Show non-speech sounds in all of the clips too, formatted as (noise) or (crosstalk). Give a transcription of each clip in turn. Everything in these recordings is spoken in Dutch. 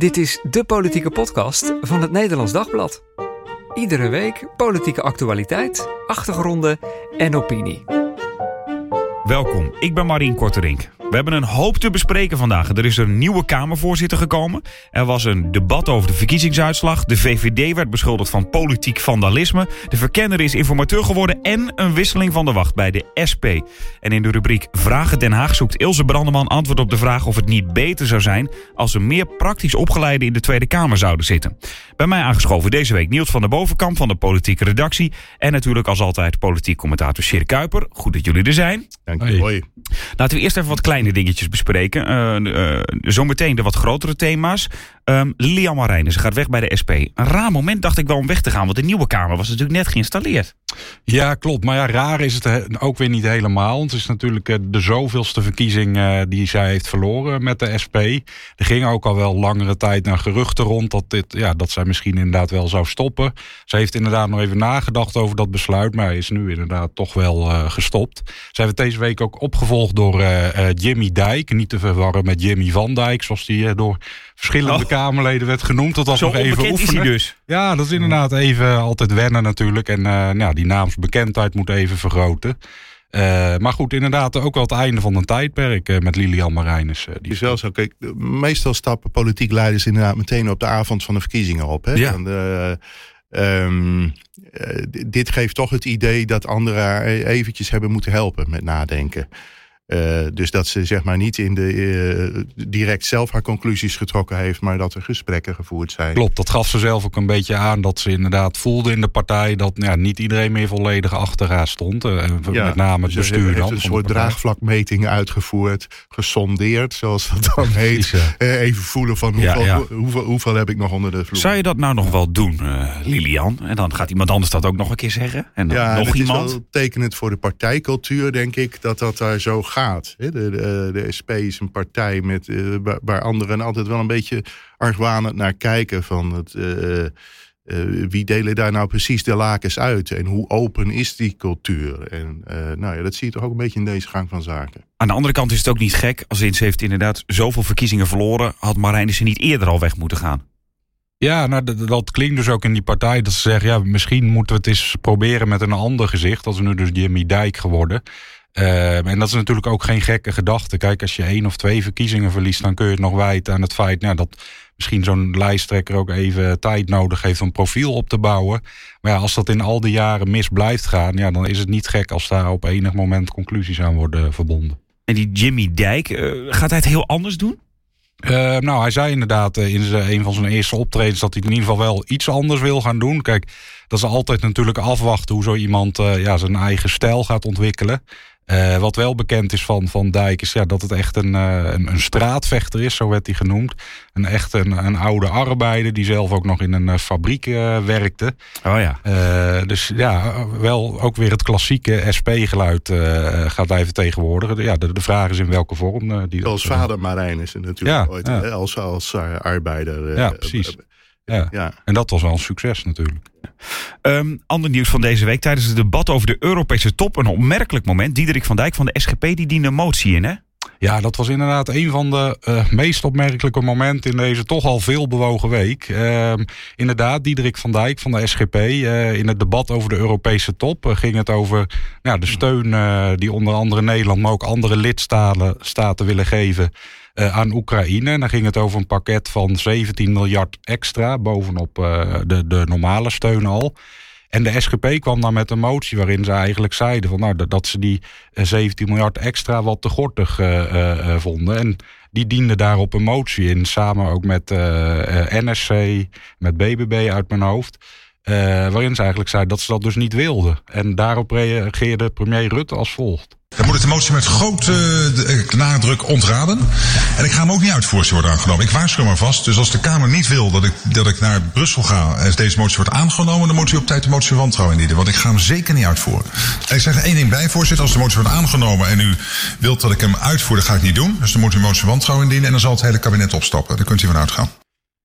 Dit is de politieke podcast van het Nederlands Dagblad. Iedere week politieke actualiteit, achtergronden en opinie. Welkom, ik ben Marien Korterink. We hebben een hoop te bespreken vandaag. Er is een nieuwe Kamervoorzitter gekomen. Er was een debat over de verkiezingsuitslag. De VVD werd beschuldigd van politiek vandalisme. De verkenner is informateur geworden. En een wisseling van de wacht bij de SP. En in de rubriek Vragen Den Haag zoekt Ilse Brandeman antwoord op de vraag of het niet beter zou zijn als er meer praktisch opgeleiden in de Tweede Kamer zouden zitten. Bij mij aangeschoven deze week Niels van der Bovenkamp van de politieke redactie. En natuurlijk als altijd politiek commentator Sjeer Kuiper. Goed dat jullie er zijn. Dank je. Hoi. Laten we eerst even wat kleine dingetjes bespreken. Uh, uh, zometeen de wat grotere thema's. Um, Lilian Marijnen, ze gaat weg bij de SP. Een raar moment dacht ik wel om weg te gaan, want de nieuwe Kamer was natuurlijk net geïnstalleerd. Ja, klopt. Maar ja, raar is het ook weer niet helemaal. Het is natuurlijk eh, de zoveelste verkiezing die zij heeft verloren met de SP. Er ging ook al wel langere tijd naar geruchten rond dat, dit, ja, dat zij misschien inderdaad wel zou stoppen. Ze heeft inderdaad nog even nagedacht over dat besluit, maar is nu inderdaad toch wel uh, gestopt. Zij werd deze week ook opgevolgd door uh, uh, Jimmy Dijk. Niet te verwarren met Jimmy van Dijk, zoals die door verschillende oh. Kamerleden werd genoemd. Dat was Zo nog even oefenen. Dus. Ja, dat is inderdaad even altijd wennen natuurlijk. En nou, die naamsbekendheid moet even vergroten. Uh, maar goed, inderdaad ook wel het einde van een tijdperk uh, met Lilian Marijnus. Uh, die is wel zo. Kijk, meestal stappen politiek leiders inderdaad meteen op de avond van de verkiezingen op. Hè? Ja. En, um, dit geeft toch het idee dat anderen eventjes hebben moeten helpen met nadenken. Uh, dus dat ze zeg maar niet in de, uh, direct zelf haar conclusies getrokken heeft, maar dat er gesprekken gevoerd zijn. Klopt, dat gaf ze zelf ook een beetje aan dat ze inderdaad voelde in de partij dat ja, niet iedereen meer volledig achter haar stond. Uh, ja, met name het bestuur heeft dan. een soort draagvlakmetingen uitgevoerd, gesondeerd, zoals dat dan (laughs) heet. even voelen van hoeveel, ja, ja. Hoeveel, hoeveel, heb ik nog onder de vloer. Zou je dat nou nog wel doen, Lilian? En dan gaat iemand anders dat ook nog een keer zeggen? En dan ja, nog het iemand? is wel tekenend voor de partijcultuur, denk ik, dat dat daar zo gaat. De, de, de, SP is een partij met, uh, waar anderen altijd wel een beetje argwanend naar kijken. Van het, uh, uh, wie delen daar nou precies de lakens uit? En hoe open is die cultuur? En nou ja, dat zie je toch ook een beetje in deze gang van zaken. Aan de andere kant is het ook niet gek. Als ze heeft inderdaad zoveel verkiezingen verloren... had Marijnissen niet eerder al weg moeten gaan. Ja, nou, dat, dat, klinkt dus ook in die partij dat ze zeggen... ja, misschien moeten we het eens proberen met een ander gezicht. Dat is nu dus Jimmy Dijk geworden. Uh, en dat is natuurlijk ook geen gekke gedachte. Kijk, als je één of twee verkiezingen verliest, dan kun je het nog wijten aan het feit nou, dat misschien zo'n lijsttrekker ook even tijd nodig heeft om profiel op te bouwen. Maar ja, als dat in al die jaren mis blijft gaan, ja, dan is het niet gek als daar op enig moment conclusies aan worden verbonden. En die Jimmy Dijk, uh, gaat hij het heel anders doen? Uh, nou, hij zei inderdaad in zijn, een van zijn eerste optredens dat hij in ieder geval wel iets anders wil gaan doen. Kijk, dat is altijd natuurlijk afwachten hoe zo iemand ja, zijn eigen stijl gaat ontwikkelen. Uh, wat wel bekend is van Van Dijk is ja, dat het echt een, uh, een, een, straatvechter is, zo werd hij genoemd. Een echt een, een oude arbeider die zelf ook nog in een uh, fabriek werkte. Oh ja. dus ja, wel ook weer het klassieke SP-geluid gaat hij vertegenwoordigen. Ja, de, de vraag is in welke vorm. die als vader Marijn is het natuurlijk ja, ooit, ja. als, als arbeider. ja, precies. Ja. ja. En dat was wel een succes natuurlijk. Um, ander nieuws van deze week. Tijdens het debat over de Europese top. Een opmerkelijk moment. Diederik van Dijk van de SGP die diende een motie in hè? Ja, dat was inderdaad een van de uh, meest opmerkelijke momenten in deze toch al veel bewogen week. Uh, inderdaad, Diederik van Dijk van de SGP. Uh, in het debat over de Europese top uh, ging het over nou, de steun die onder andere Nederland, maar ook andere lidstaten staten willen geven uh, aan Oekraïne. En dan ging het over een pakket van 17 miljard extra bovenop uh, de, de normale steun al. En de SGP kwam dan met een motie waarin ze eigenlijk zeiden van, nou, dat ze die 17 miljard extra wat te gortig vonden. En die diende daarop een motie in, samen ook met NSC, met BBB uit mijn hoofd. waarin ze eigenlijk zei dat ze dat dus niet wilden. En daarop reageerde premier Rutte als volgt. Dan moet ik de motie met grote uh, nadruk ontraden. En ik ga hem ook niet uitvoeren als worden aangenomen. Ik waarschuw maar vast. Dus als de Kamer niet wil dat ik, dat ik naar Brussel ga als deze motie wordt aangenomen, dan moet u op tijd de motie van wantrouwen indienen. Want ik ga hem zeker niet uitvoeren. En ik zeg er één ding bij, voorzitter. Als de motie wordt aangenomen en u wilt dat ik hem uitvoer, dan ga ik niet doen. Dus dan moet u een motie van wantrouwen indienen en dan zal het hele kabinet opstappen. Daar kunt u van uitgaan.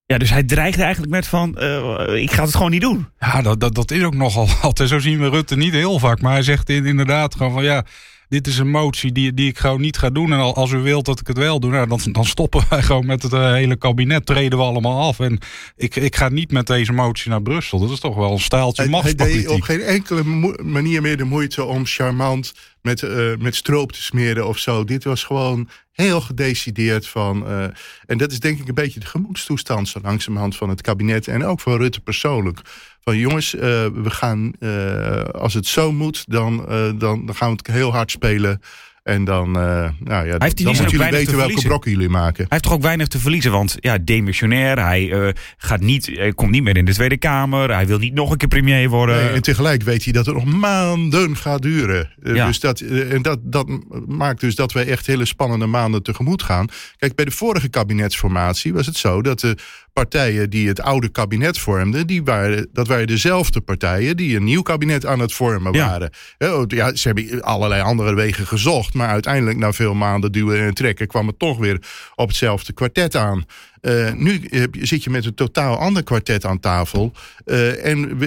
Ja, dus hij dreigde eigenlijk met van, uh, ik ga het gewoon niet doen. Ja, dat, dat, dat is ook nogal altijd. Zo zien we Rutte niet heel vaak. Maar hij zegt inderdaad gewoon van ja, dit is een motie die, die ik gewoon niet ga doen. En als u wilt dat ik het wel doe, nou, dan, dan stoppen wij gewoon met het uh, hele kabinet. Treden we allemaal af. En ik, ik ga niet met deze motie naar Brussel. Dat is toch wel een stijltje machtspolitiek. Hij deed op geen enkele manier meer de moeite om charmant met, uh, met stroop te smeren of zo. Dit was gewoon heel gedecideerd van. Uh, en dat is denk ik een beetje de gemoedstoestand zo langzamerhand van het kabinet en ook van Rutte persoonlijk. Van jongens, uh, we gaan, als het zo moet, dan, dan, dan gaan we het heel hard spelen. En dan, uh, nou ja, heeft dan moeten jullie weten welke brokken jullie maken. Hij heeft toch ook weinig te verliezen, want ja, demissionair, hij uh, gaat niet, hij komt niet meer in de Tweede Kamer, hij wil niet nog een keer premier worden. Nee, en tegelijk weet hij dat het nog maanden gaat duren. Ja. Dus dat, en dat, dat maakt dus dat wij echt hele spannende maanden tegemoet gaan. Kijk, bij de vorige kabinetsformatie was het zo dat de partijen die het oude kabinet vormden, die waren, dat waren dezelfde partijen die een nieuw kabinet aan het vormen Ja. waren. Ja, ze hebben allerlei andere wegen gezocht, maar uiteindelijk na veel maanden duwen en trekken kwam het toch weer op hetzelfde kwartet aan. Uh, nu heb, zit je met een totaal ander kwartet aan tafel. Uh, en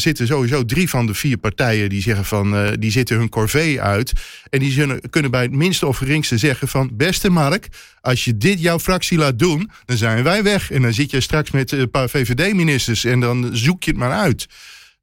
zitten sowieso drie van de vier partijen die zeggen van die zitten hun corvée uit. En die zullen, kunnen bij het minste of geringste zeggen van beste Mark, als je dit jouw fractie laat doen, dan zijn wij weg. En dan zit je straks met een paar VVD-ministers en dan zoek je het maar uit.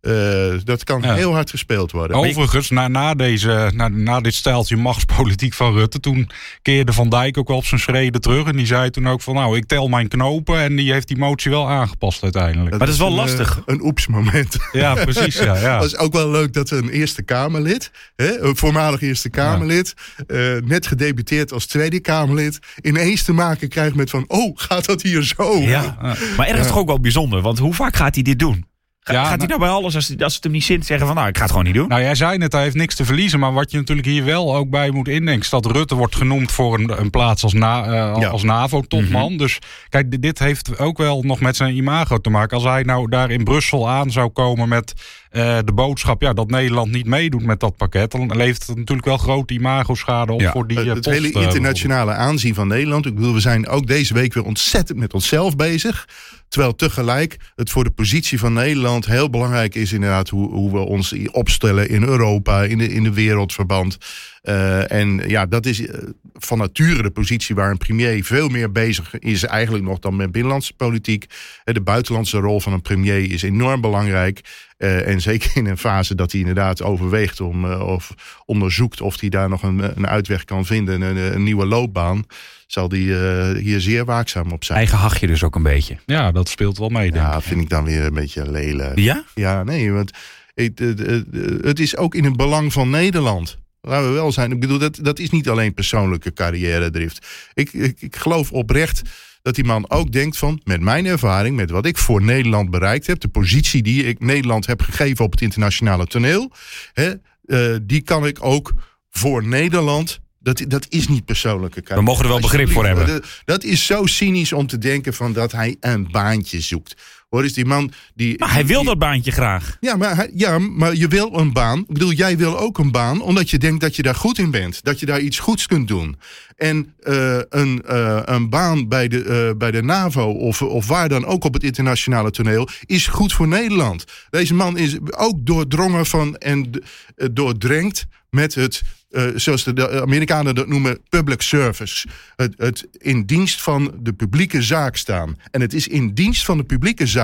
Uh, dat kan ja. heel hard gespeeld worden. Overigens, na, na, deze, na, na dit stijltje machtspolitiek van Rutte... toen keerde Van Dijk ook wel op zijn schreden terug. En die zei toen ook van, nou, ik tel mijn knopen. En die heeft die motie wel aangepast uiteindelijk. Dat maar dat is wel een, lastig. Uh, een oeps-moment. Ja, precies. Ja, ja. Het (laughs) was ook wel leuk dat een Eerste Kamerlid... Hè, een voormalig Eerste Kamerlid... Ja. Uh, net gedebuteerd als Tweede Kamerlid... ineens te maken krijgt met van... oh, gaat dat hier zo? Ja, (laughs) maar ergens toch ook wel bijzonder. Want hoe vaak gaat hij dit doen? Ja, gaat hij nou bij alles, als, als het hem niet zint, zeggen van nou, ik ga het gewoon niet doen? Nou, jij zei net, hij heeft niks te verliezen. Maar wat je natuurlijk hier wel ook bij moet indenken... is dat Rutte wordt genoemd voor een, een plaats als, na, uh, ja. als NAVO-topman. Mm -hmm. Dus kijk, dit heeft ook wel nog met zijn imago te maken. Als hij nou daar in Brussel aan zou komen met uh, de boodschap... Ja, dat Nederland niet meedoet met dat pakket... dan levert het natuurlijk wel grote imago-schade op ja. voor die uh, Het hele internationale aanzien van Nederland. Ik bedoel, we zijn ook deze week weer ontzettend met onszelf bezig... Terwijl tegelijk het voor de positie van Nederland heel belangrijk is, inderdaad, hoe, hoe we ons opstellen in Europa, in de, in de wereldverband. Uh, en ja, dat is uh, van nature de positie waar een premier veel meer bezig is, eigenlijk nog dan met binnenlandse politiek. De buitenlandse rol van een premier is enorm belangrijk. Uh, en zeker in een fase dat hij inderdaad overweegt om, of onderzoekt of hij daar nog een, een uitweg kan vinden, een, een nieuwe loopbaan zal die uh, hier zeer waakzaam op zijn. Eigen hachje dus ook een beetje. Ja, dat speelt wel mee, denk ja, ik. vind ik dan weer een beetje lelijk. Ja? Ja, nee, want het, het, het is ook in het belang van Nederland. Laten we wel zijn. Ik bedoel, dat, dat is niet alleen persoonlijke carrière-drift. Ik, ik, ik geloof oprecht dat die man ook denkt van... met mijn ervaring, met wat ik voor Nederland bereikt heb... de positie die ik Nederland heb gegeven op het internationale toneel... Hè, uh, die kan ik ook voor Nederland dat, dat is niet persoonlijke carrière. We mogen er wel begrip voor hebben. Dat is zo cynisch om te denken van dat hij een baantje zoekt. Hoor is die man die. Maar hij wil die, dat baantje graag. Ja maar, hij, ja, maar je wil een baan. Ik bedoel, jij wil ook een baan, omdat je denkt dat je daar goed in bent. Dat je daar iets goeds kunt doen. En uh, een, uh, een baan bij de, uh, bij de NAVO of, of waar dan ook op het internationale toneel is goed voor Nederland. Deze man is ook doordrongen van en doordrenkt met het uh, zoals de Amerikanen dat noemen, public service. Het, het, in dienst van de publieke zaak staan. En het is in dienst van de publieke zaak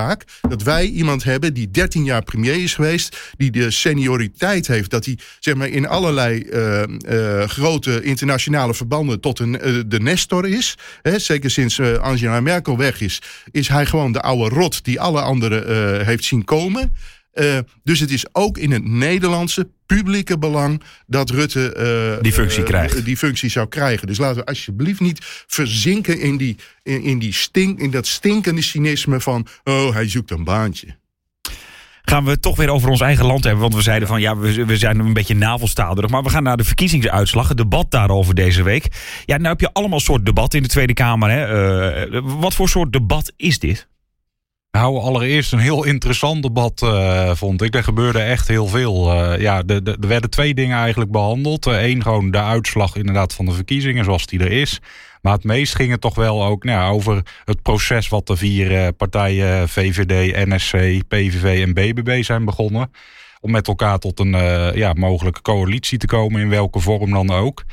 dat wij iemand hebben die 13 jaar premier is geweest, die de senioriteit heeft, dat hij zeg maar, in allerlei uh, uh, grote internationale verbanden tot een, de nestor is. Hè, zeker sinds Angela Merkel weg is, is hij gewoon de oude rot die alle anderen heeft zien komen. Uh, dus het is ook in het Nederlandse publieke belang dat Rutte uh, die functie uh, krijgt. Die functie zou krijgen. Dus laten we alsjeblieft niet verzinken in, die, in, in, die stink, in dat stinkende cynisme van oh, hij zoekt een baantje. Gaan we het toch weer over ons eigen land hebben. Want we zeiden van ja, we, we zijn een beetje navelstaderig. Maar we gaan naar de verkiezingsuitslag. Het debat daarover deze week. Ja, nou heb je allemaal soort debat in de Tweede Kamer. Hè? wat voor soort debat is dit? Nou, allereerst een heel interessant debat uh, vond ik. Er gebeurde echt heel veel. Uh, ja, er werden twee dingen eigenlijk behandeld. Eén, uh, gewoon de uitslag inderdaad van de verkiezingen zoals die er is. Maar het meest ging het toch wel ook nou, over het proces wat de vier partijen VVD, NSC, PVV en BBB zijn begonnen. om met elkaar tot een ja, mogelijke coalitie te komen, in welke vorm dan ook.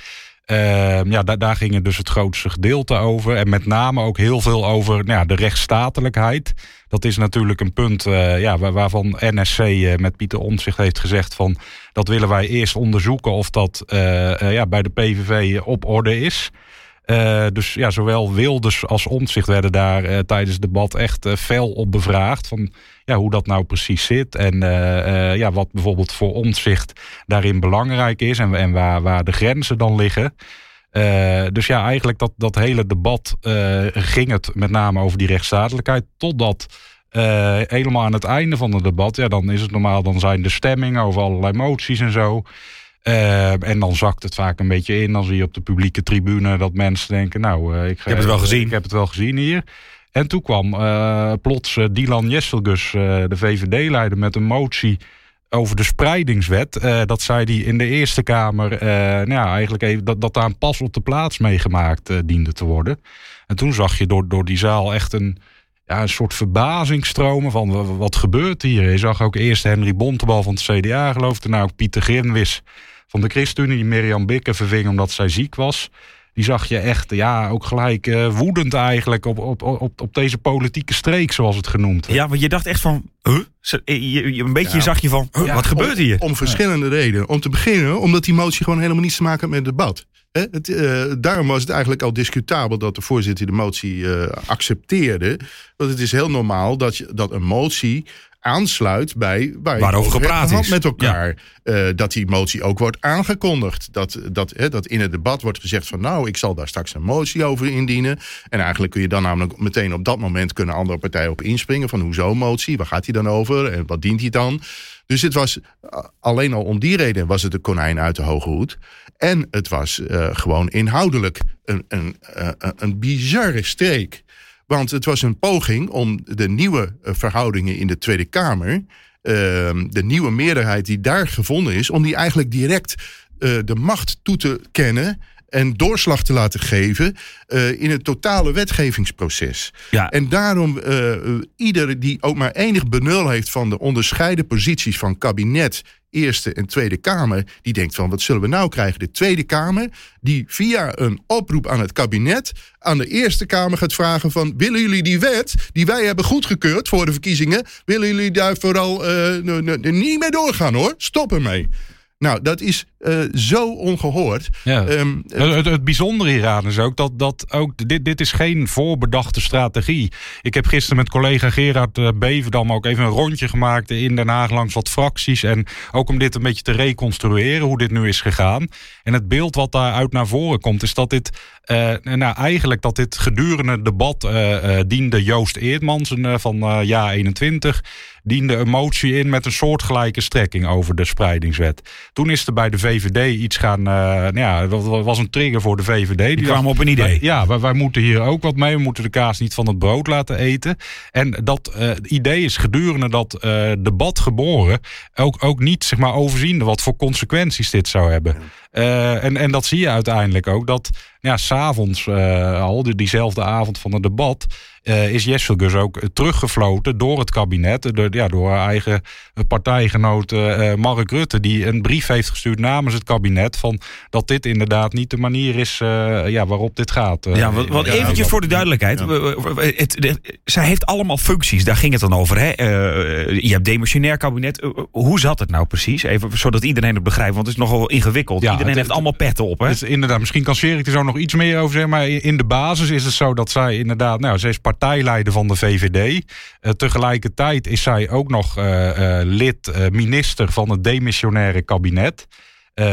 Ehm, ja, daar, ging het dus het grootste gedeelte over. En met name ook heel veel over nou ja, de rechtsstatelijkheid. Dat is natuurlijk een punt uh, ja, waarvan NSC uh, met Pieter Omtzigt heeft gezegd van... dat willen wij eerst onderzoeken of dat uh, ja, bij de PVV op orde is. Dus ja, zowel Wilders als Omtzigt werden daar tijdens het debat echt fel op bevraagd. Van ja, hoe dat nou precies zit. En uh, ja, wat bijvoorbeeld voor omzicht daarin belangrijk is. En, en waar, waar de grenzen dan liggen. Uh, dus ja, eigenlijk dat, dat hele debat ging het met name over die rechtsstatelijkheid. Totdat helemaal aan het einde van het debat, ja, dan is het normaal, dan zijn de stemmingen over allerlei moties en zo. En dan zakt het vaak een beetje in. Dan zie je op de publieke tribune dat mensen denken: Nou, ik, ik heb het wel gezien. Ik heb het wel gezien hier. En toen kwam uh, plots Dylan Jesselgus, de VVD-leider, met een motie over de spreidingswet. dat zei hij in de Eerste Kamer, nou ja, eigenlijk even, dat, dat daar een pas op de plaats meegemaakt diende te worden. En toen zag je door, door die zaal echt een, ja, een soort verbazing stromen van wat gebeurt hier. Je zag ook eerst Henry Bontebal van het CDA geloofde, nou ook Pieter Grinwis van de ChristenUnie, die Mirjam Bikke verving omdat zij ziek was die zag je echt, ja, ook gelijk uh, woedend eigenlijk op, op, op, op deze politieke streek, zoals het genoemd Ja, want je dacht echt van, huh? Je, je, een beetje zag je van, huh, wat gebeurt hier? Om, verschillende redenen. Om te beginnen, omdat die motie gewoon helemaal niets te maken heeft met het debat. Het, uh, daarom was het eigenlijk al discutabel dat de voorzitter de motie uh, accepteerde. Want het is heel normaal dat, je, dat een motie aansluit bij waar waarover gepraat is met elkaar. Ja. Uh, dat die motie ook wordt aangekondigd. Dat, dat, hè, dat in het debat wordt gezegd van nou, ik zal daar straks een motie over indienen. En eigenlijk kun je dan namelijk meteen op dat moment kunnen andere partijen op inspringen van hoezo motie, waar gaat die dan over en wat dient die dan? Dus het was alleen al om die reden was het een konijn uit de hoge hoed. En het was uh, gewoon inhoudelijk een, een, uh, een bizarre streek. Want het was een poging om de nieuwe eh, verhoudingen in de Tweede Kamer, ehm, de nieuwe meerderheid die daar gevonden is, om die eigenlijk direct eh, de macht toe te kennen en doorslag te laten geven uh, in het totale wetgevingsproces. Ja. En daarom uh, ieder die ook maar enig benul heeft van de onderscheiden posities van kabinet, Eerste en Tweede Kamer, die denkt van wat zullen we nou krijgen? De Tweede Kamer, die via een oproep aan het kabinet aan de Eerste Kamer gaat vragen van willen jullie die wet die wij hebben goedgekeurd voor de verkiezingen, willen jullie daar vooral uh, niet mee doorgaan hoor? Stop ermee. Nou, dat is uh, zo ongehoord. Ja. Um, het, het, bijzondere hieraan is ook dat, dat ook dit, dit is geen voorbedachte strategie. Ik heb gisteren met collega Gerard uh, Beverdam ook even een rondje gemaakt in Den Haag langs wat fracties. En ook om dit een beetje te reconstrueren, hoe dit nu is gegaan. En het beeld wat daaruit naar voren komt, is dat dit uh, nou, eigenlijk dat dit gedurende het debat diende Joost Eerdmans van Ja 21 diende een motie in met een soortgelijke strekking over de spreidingswet. Toen is er bij de VVD iets gaan. Uh, nou ja, dat was een trigger voor de VVD. Die, Die kwamen op een idee. ja, wij, wij, moeten hier ook wat mee. We moeten de kaas niet van het brood laten eten. En dat uh, idee is gedurende dat uh, debat geboren. Ook, ook niet zeg maar, overziende wat voor consequenties dit zou hebben. Uh, en, en dat zie je uiteindelijk ook. Dat ja, s'avonds uh, al, diezelfde avond van het debat uh, is Jesselgus ook teruggefloten door het kabinet. Door, ja, door haar eigen partijgenoot uh, Mark Rutte. Die een brief heeft gestuurd namens het kabinet. Van dat dit inderdaad niet de manier is ja, waarop dit gaat. ja, wat, wat eventjes voor de duidelijkheid. Ja. Het, het, zij heeft allemaal functies. Daar ging het dan over. Hè? je hebt demissionair kabinet. hoe zat het nou precies? Even zodat iedereen het begrijpt. Want het is nogal ingewikkeld. Ja, iedereen heeft allemaal petten op. Hè? Inderdaad, misschien kan Sherik er zo nog iets meer over zeggen. Maar in de basis is het zo dat zij inderdaad... Nou, zij is partijleider van de VVD. Uh, tegelijkertijd is zij ook nog uh, uh, lid, minister van het demissionaire kabinet.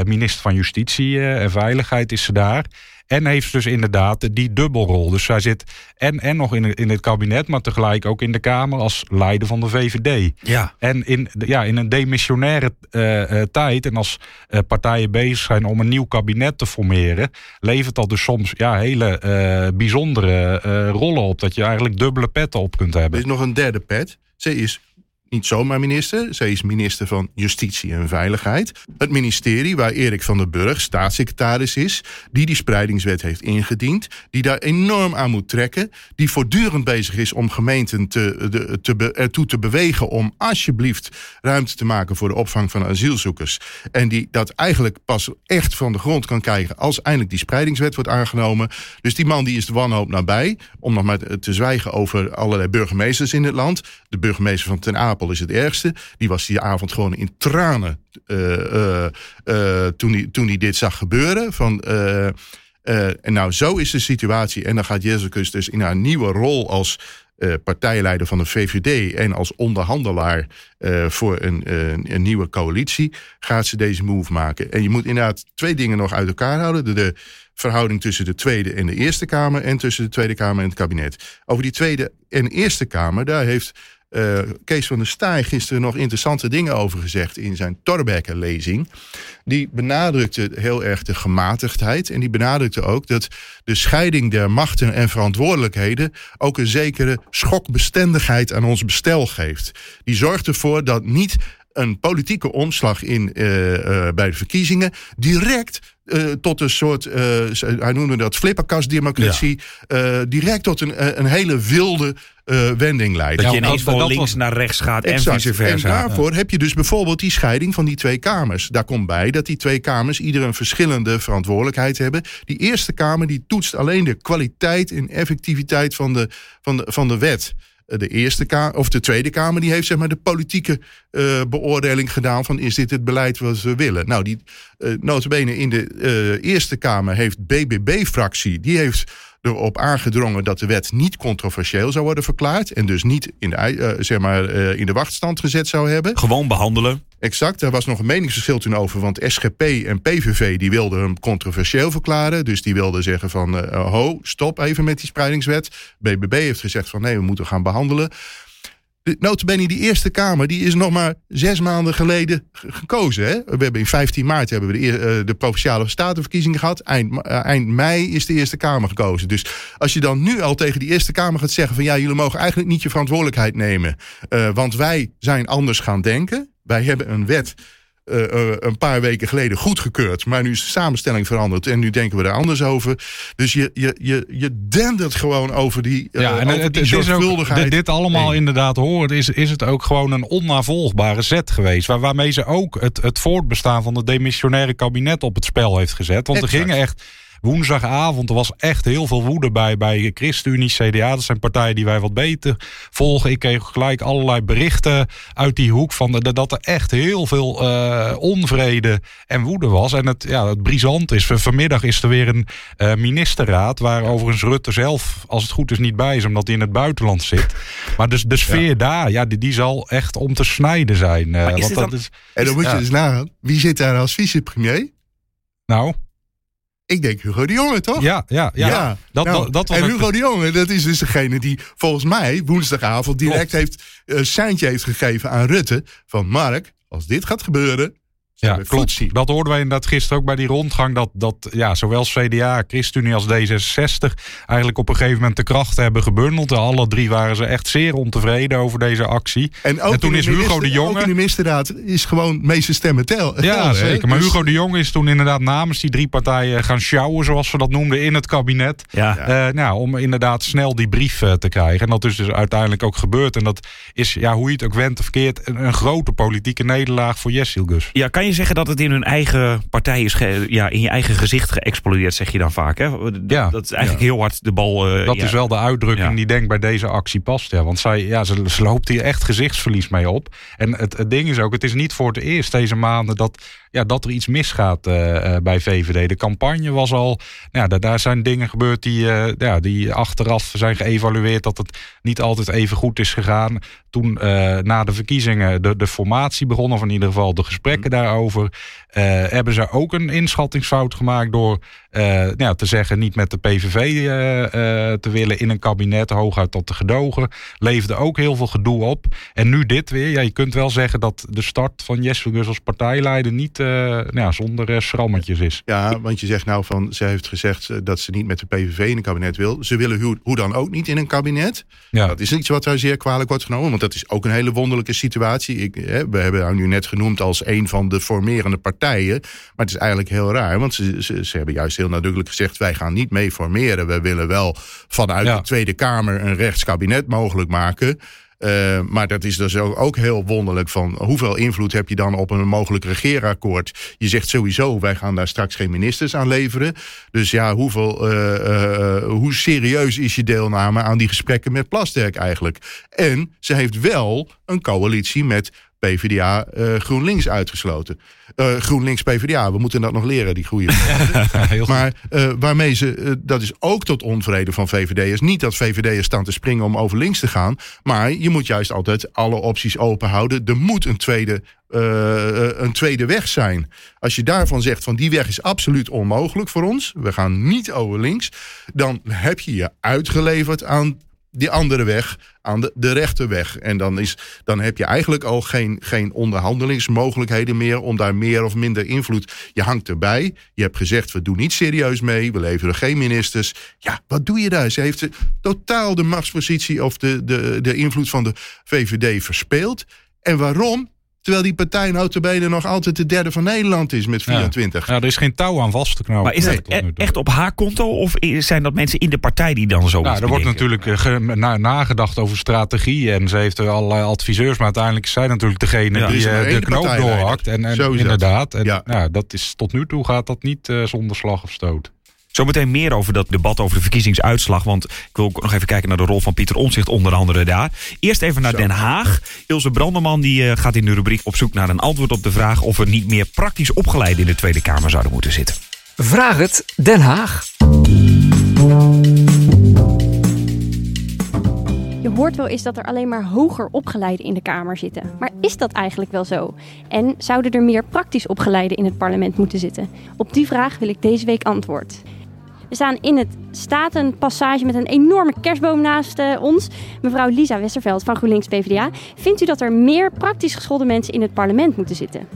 minister van Justitie en Veiligheid is ze daar. En heeft dus inderdaad die dubbelrol. Dus zij zit en, en nog in, in het kabinet, maar tegelijk ook in de Kamer als leider van de VVD. Ja. En in, ja, in een demissionaire uh, uh, tijd en als uh, partijen bezig zijn om een nieuw kabinet te formeren, levert dat dus soms ja, hele bijzondere rollen op. Dat je eigenlijk dubbele petten op kunt hebben. Er is nog een derde pet. Ze is niet zomaar minister. Zij is minister van Justitie en Veiligheid. Het ministerie waar Erik van der Burg staatssecretaris is, die die spreidingswet heeft ingediend, die daar enorm aan moet trekken, die voortdurend bezig is om gemeenten te, de, te, ertoe te bewegen om alsjeblieft ruimte te maken voor de opvang van asielzoekers. En die dat eigenlijk pas echt van de grond kan krijgen als eindelijk die spreidingswet wordt aangenomen. Dus die man die is de wanhoop nabij, om nog maar te zwijgen over allerlei burgemeesters in het land. De burgemeester van Ten Is het ergste. Die was die avond gewoon in tranen uh, uh, toen hij toen dit zag gebeuren. Van, en nou, zo is de situatie. En dan gaat Jezus dus in haar nieuwe rol als partijleider van de VVD en als onderhandelaar voor een, een, nieuwe coalitie, gaat ze deze move maken. En je moet inderdaad twee dingen nog uit elkaar houden. De, de verhouding tussen de Tweede en de Eerste Kamer en tussen de Tweede Kamer en het kabinet. Over die Tweede en Eerste Kamer, daar heeft uh, Kees van der Staaij gisteren nog interessante dingen over gezegd in zijn Torbekke-lezing. Die benadrukte heel erg de gematigdheid. En die benadrukte ook dat de scheiding der machten en verantwoordelijkheden ook een zekere schokbestendigheid aan ons bestel geeft. Die zorgt ervoor dat niet een politieke omslag in, uh, uh, bij de verkiezingen direct uh, tot een soort, hij noemde dat flipperkastdemocratie, ja. direct tot een, een hele wilde wending leidt. Dat je ineens van links naar rechts gaat exact. en vice versa. En daarvoor heb je dus bijvoorbeeld die scheiding van die twee kamers. Daar komt bij dat die twee kamers ieder een verschillende verantwoordelijkheid hebben. Die Eerste Kamer die toetst alleen de kwaliteit en effectiviteit van de, van de, van de wet de Eerste Kamer, of de Tweede Kamer, die heeft zeg maar de politieke uh, beoordeling gedaan van is dit het beleid wat we willen. Nou, die uh, notabene in de uh, Eerste Kamer heeft BBB-fractie, die heeft erop aangedrongen dat de wet niet controversieel zou worden verklaard. En dus niet in de, uh, zeg maar, uh, in de wachtstand gezet zou hebben. Gewoon behandelen. Exact, daar was nog een meningsverschil toen over. Want SGP en PVV die wilden hem controversieel verklaren. Dus die wilden zeggen van uh, ho, stop even met die spreidingswet. BBB heeft gezegd van nee, we moeten gaan behandelen notabene die Eerste Kamer, die is nog maar zes maanden geleden gekozen. Hè? We hebben in 15 maart hebben we de, uh, de provinciale statenverkiezingen gehad. Eind, uh, eind, mei is de Eerste Kamer gekozen. Dus als je dan nu al tegen die Eerste Kamer gaat zeggen van ja, jullie mogen eigenlijk niet je verantwoordelijkheid nemen. Uh, want wij zijn anders gaan denken. Wij hebben een wet uh, een paar weken geleden goedgekeurd. Maar nu is de samenstelling veranderd en nu denken we er anders over. Dus je, je, je, je dendert gewoon over die, uh, ja, en over het, die zorgvuldigheid. Ook, dit allemaal inderdaad hoort, is, is het ook gewoon een onnavolgbare zet geweest. Waar, waarmee ze ook het, het voortbestaan van het demissionaire kabinet op het spel heeft gezet. Want exact. er gingen echt woensdagavond. Er was echt heel veel woede bij, bij ChristenUnie, CDA. Dat zijn partijen die wij wat beter volgen. Ik kreeg gelijk allerlei berichten uit die hoek van de, dat er echt heel veel uh, onvrede en woede was. En het, ja, het brisant is, vanmiddag is er weer een uh, ministerraad waar overigens Rutte zelf, als het goed is, niet bij is, omdat hij in het buitenland zit. Maar dus de sfeer ja. daar, ja, die, die zal echt om te snijden zijn. Uh, want dat is, en dan moet je dus nagaan, wie zit daar als vicepremier? Nou, ik denk Hugo de Jonge, toch? Ja, ja, ja. ja. Dat, nou, dat was en Hugo de Jonge, dat is dus degene die volgens mij woensdagavond direct Klopt. heeft uh, seintje heeft gegeven aan Rutte. Van Mark, als dit gaat gebeuren, ja, klopt. Dat hoorden wij inderdaad gisteren ook bij die rondgang. Dat, dat ja, zowel CDA, ChristenUnie als D66 eigenlijk op een gegeven moment de krachten hebben gebundeld. Alle drie waren ze echt zeer ontevreden over deze actie. En, ook en toen is Hugo de Jonge. Ook in de ministerraad is gewoon meeste stemmen tel. Ja, tel, zeker. Maar dus... Hugo de Jonge is toen inderdaad namens die drie partijen gaan sjouwen, zoals we dat noemden, in het kabinet. Ja. Uh, nou, om inderdaad snel die brief uh, te krijgen. En dat is dus uiteindelijk ook gebeurd. En dat is, ja, hoe je het ook went of keert, een, een grote politieke nederlaag voor Jessil Gus. Ja, kan je zeggen dat het in hun eigen partij is, ja, in je eigen gezicht geëxplodeerd, zeg je dan vaak. Hè? Ja, dat is eigenlijk ja. heel hard de bal. Uh, dat ja. is wel de uitdrukking die denk bij deze actie past. Ja. Want zij, ja, ze, ze loopt hier echt gezichtsverlies mee op. En het, het ding is ook, het is niet voor het eerst deze maanden dat ja, dat er iets misgaat uh, uh, bij VVD. De campagne was al, nou, ja, daar zijn dingen gebeurd die, uh, ja, die achteraf zijn geëvalueerd dat het niet altijd even goed is gegaan. Toen na de verkiezingen de, de formatie begon, of in ieder geval de gesprekken mm. daarover, hebben ze ook een inschattingsfout gemaakt door nou ja, te zeggen niet met de PVV te willen in een kabinet, hooguit tot te gedogen. Leefde ook heel veel gedoe op. En nu dit weer. Ja, je kunt wel zeggen dat de start van Jesper Gus als partijleider niet ja, zonder schrammetjes is. Ja, want je zegt nou van, ze heeft gezegd dat ze niet met de PVV in een kabinet wil. Ze willen hoe, hoe dan ook niet in een kabinet. Ja. Dat is iets wat haar zeer kwalijk wordt genomen, want dat is ook een hele wonderlijke situatie. Ik, hè, we hebben haar nu net genoemd als een van de formerende partijen. Maar het is eigenlijk heel raar, want ze, ze, ze hebben juist heel nadrukkelijk gezegd, wij gaan niet mee formeren. We willen wel vanuit ja. de Tweede Kamer een rechtskabinet mogelijk maken. Uh, maar dat is dus ook, ook heel wonderlijk van hoeveel invloed heb je dan op een mogelijk regeerakkoord. Je zegt sowieso, wij gaan daar straks geen ministers aan leveren. Dus ja, hoeveel, uh, uh, hoe serieus is je deelname aan die gesprekken met Plasterk eigenlijk? En ze heeft wel een coalitie met PvdA uh, GroenLinks uitgesloten. Uh, GroenLinks PvdA, we moeten dat nog leren, die (laughs) goede. maar uh, waarmee ze, dat is ook tot onvrede van VVD'ers. Niet dat VVD'ers staan te springen om over links te gaan. Maar je moet juist altijd alle opties open houden. Er moet een tweede, een tweede weg zijn. Als je daarvan zegt van die weg is absoluut onmogelijk voor ons. We gaan niet over links. Dan heb je je uitgeleverd aan die andere weg aan de, de rechterweg. En dan, is, dan heb je eigenlijk al geen, geen onderhandelingsmogelijkheden meer om daar meer of minder invloed. Je hangt erbij. Je hebt gezegd, we doen niet serieus mee. We leveren geen ministers. Ja, wat doe je daar? Ze heeft totaal de machtspositie of de, de, de invloed van de VVD verspeeld. En waarom? Terwijl die partij notabene nog altijd de derde van Nederland is met 24. Ja, ja er is geen touw aan vast te knopen. Maar is dat e- echt op haar konto? Of zijn dat mensen in de partij die dan zo Nou, er wordt natuurlijk uh, nagedacht over strategie. En ze heeft er allerlei adviseurs. Maar uiteindelijk is zij natuurlijk degene ja, die uh, de knoop doorhakt. En, en inderdaad. En, ja. Nou, dat is, tot nu toe gaat dat niet uh, zonder slag of stoot. Zometeen meer over dat debat over de verkiezingsuitslag. Want ik wil ook nog even kijken naar de rol van Pieter Omtzigt onder andere daar. Eerst even naar Den Haag. Ilse Branderman die, uh, gaat in de rubriek op zoek naar een antwoord op de vraag... of er niet meer praktisch opgeleid in de Tweede Kamer zouden moeten zitten. Vraag het Den Haag. Je hoort wel eens dat er alleen maar hoger opgeleiden in de Kamer zitten. Maar is dat eigenlijk wel zo? En zouden er meer praktisch opgeleiden in het parlement moeten zitten? Op die vraag wil ik deze week antwoord. We staan in het Statenpassage met een enorme kerstboom naast uh, ons. Mevrouw Lisa Westerveld van GroenLinks PvdA. Vindt u dat er meer praktisch geschoolde mensen in het parlement moeten zitten?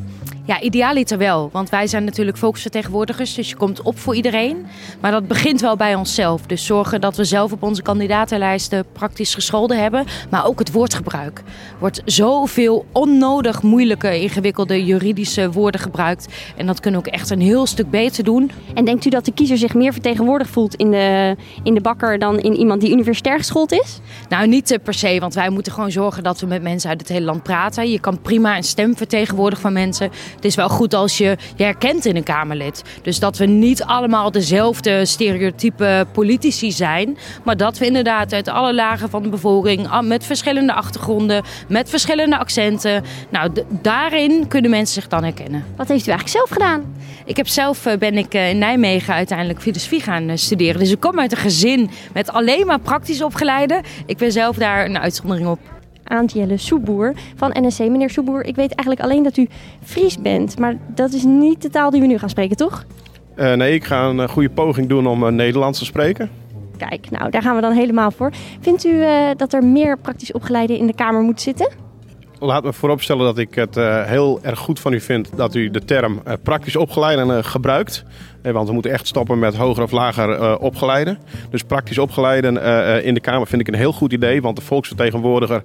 Ja, idealiter wel. Want wij zijn natuurlijk volksvertegenwoordigers, dus je komt op voor iedereen. Maar dat begint wel bij onszelf. Dus zorgen dat we zelf op onze kandidatenlijsten praktisch gescholden hebben. Maar ook het woordgebruik. Er wordt zoveel onnodig moeilijke, ingewikkelde juridische woorden gebruikt. En dat kunnen we ook echt een heel stuk beter doen. En denkt u dat de kiezer zich meer vertegenwoordigd voelt in de, in de bakker dan in iemand die universitair geschoold is? Nou, niet eh, per se. Want wij moeten gewoon zorgen dat we met mensen uit het hele land praten. Je kan prima een stem vertegenwoordigen van mensen het is wel goed als je je herkent in een Kamerlid. Dus dat we niet allemaal dezelfde stereotype politici zijn. Maar dat we inderdaad uit alle lagen van de bevolking, met verschillende achtergronden, met verschillende accenten. Nou, daarin kunnen mensen zich dan herkennen. Wat heeft u eigenlijk zelf gedaan? Ik heb zelf eh, ben ik eh, in Nijmegen uiteindelijk filosofie gaan eh, studeren. Dus ik kom uit een gezin met alleen maar praktisch opgeleide. Ik ben zelf daar een uitzondering op. Aantjelle Soeboer van NSC. Meneer Soeboer, ik weet eigenlijk alleen dat u Fries bent, maar dat is niet de taal die we nu gaan spreken, toch? Uh, nee, ik ga een goede poging doen om uh, Nederlands te spreken. Kijk, nou daar gaan we dan helemaal voor. Vindt u uh, dat er meer praktisch opgeleiden in de Kamer moeten zitten? Laat me vooropstellen dat ik het heel erg goed van u vind dat u de term praktisch opgeleiden gebruikt. Want we moeten echt stoppen met hoger of lager uh, opgeleiden. Dus praktisch opgeleiden uh, in de Kamer vind ik een heel goed idee. Want de volksvertegenwoordiger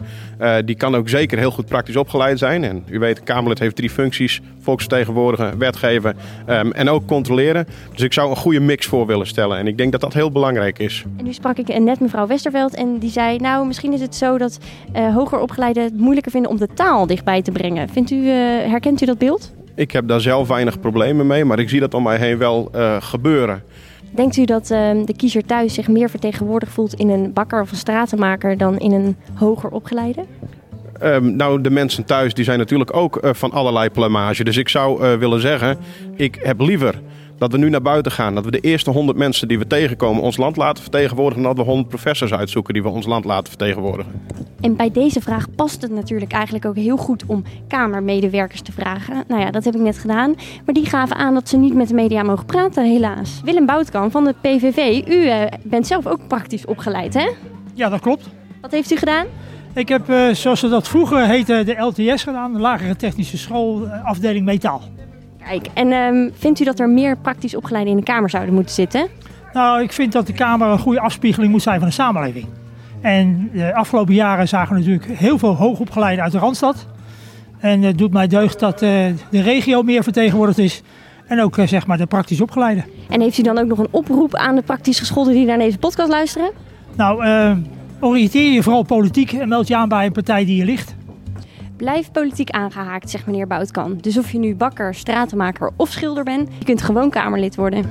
die kan ook zeker heel goed praktisch opgeleid zijn. En u weet, Kamerlid heeft drie functies. Volksvertegenwoordiger, wetgeven um, en ook controleren. Dus ik zou een goede mix voor willen stellen. En ik denk dat dat heel belangrijk is. En nu sprak ik net mevrouw Westerveld en die zei... nou, misschien is het zo dat hoger opgeleiden het moeilijker vinden om de taal dichtbij te brengen. Vindt u, herkent u dat beeld? Ik heb daar zelf weinig problemen mee, maar ik zie dat om mij heen wel uh, gebeuren. Denkt u dat uh, de kiezer thuis zich meer vertegenwoordigd voelt in een bakker of een stratenmaker dan in een hoger opgeleide? Um, nou, de mensen thuis die zijn natuurlijk ook uh, van allerlei plamage. Dus ik zou willen zeggen, ik heb liever dat we nu naar buiten gaan. Dat we de eerste 100 mensen die we tegenkomen ons land laten vertegenwoordigen. En dat we 100 professors uitzoeken die we ons land laten vertegenwoordigen. En bij deze vraag past het natuurlijk eigenlijk ook heel goed om Kamermedewerkers te vragen. Nou ja, dat heb ik net gedaan. Maar die gaven aan dat ze niet met de media mogen praten, helaas. Willem Boutkamp van de PVV, u uh, bent zelf ook praktisch opgeleid, hè? Ja, dat klopt. Wat heeft u gedaan? Ik heb, uh, zoals ze dat vroeger heette, de LTS gedaan, de Lagere Technische School, afdeling Metaal. En ehm, vindt u dat er meer praktisch opgeleiden in de Kamer zouden moeten zitten? Nou, ik vind dat de Kamer een goede afspiegeling moet zijn van de samenleving. En de afgelopen jaren zagen we natuurlijk heel veel hoogopgeleiden uit de Randstad. En het doet mij deugd dat eh, de regio meer vertegenwoordigd is. En ook eh, zeg maar de praktisch opgeleiden. En heeft u dan ook nog een oproep aan de praktisch gescholden die naar deze podcast luisteren? Nou, eh, oriënteer je vooral politiek en meld je aan bij een partij die je ligt. Blijf politiek aangehaakt, zegt meneer Boutkan. Dus of je nu bakker, stratenmaker of schilder bent, je kunt gewoon Kamerlid worden.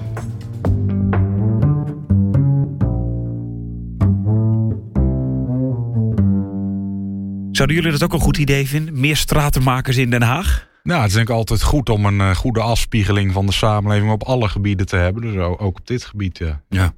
Zouden jullie dat ook een goed idee vinden? Meer stratenmakers in Den Haag? Nou, het is denk ik altijd goed om een eh, goede afspiegeling van de samenleving op alle gebieden te hebben. Dus ook op dit gebied, ja. Ja.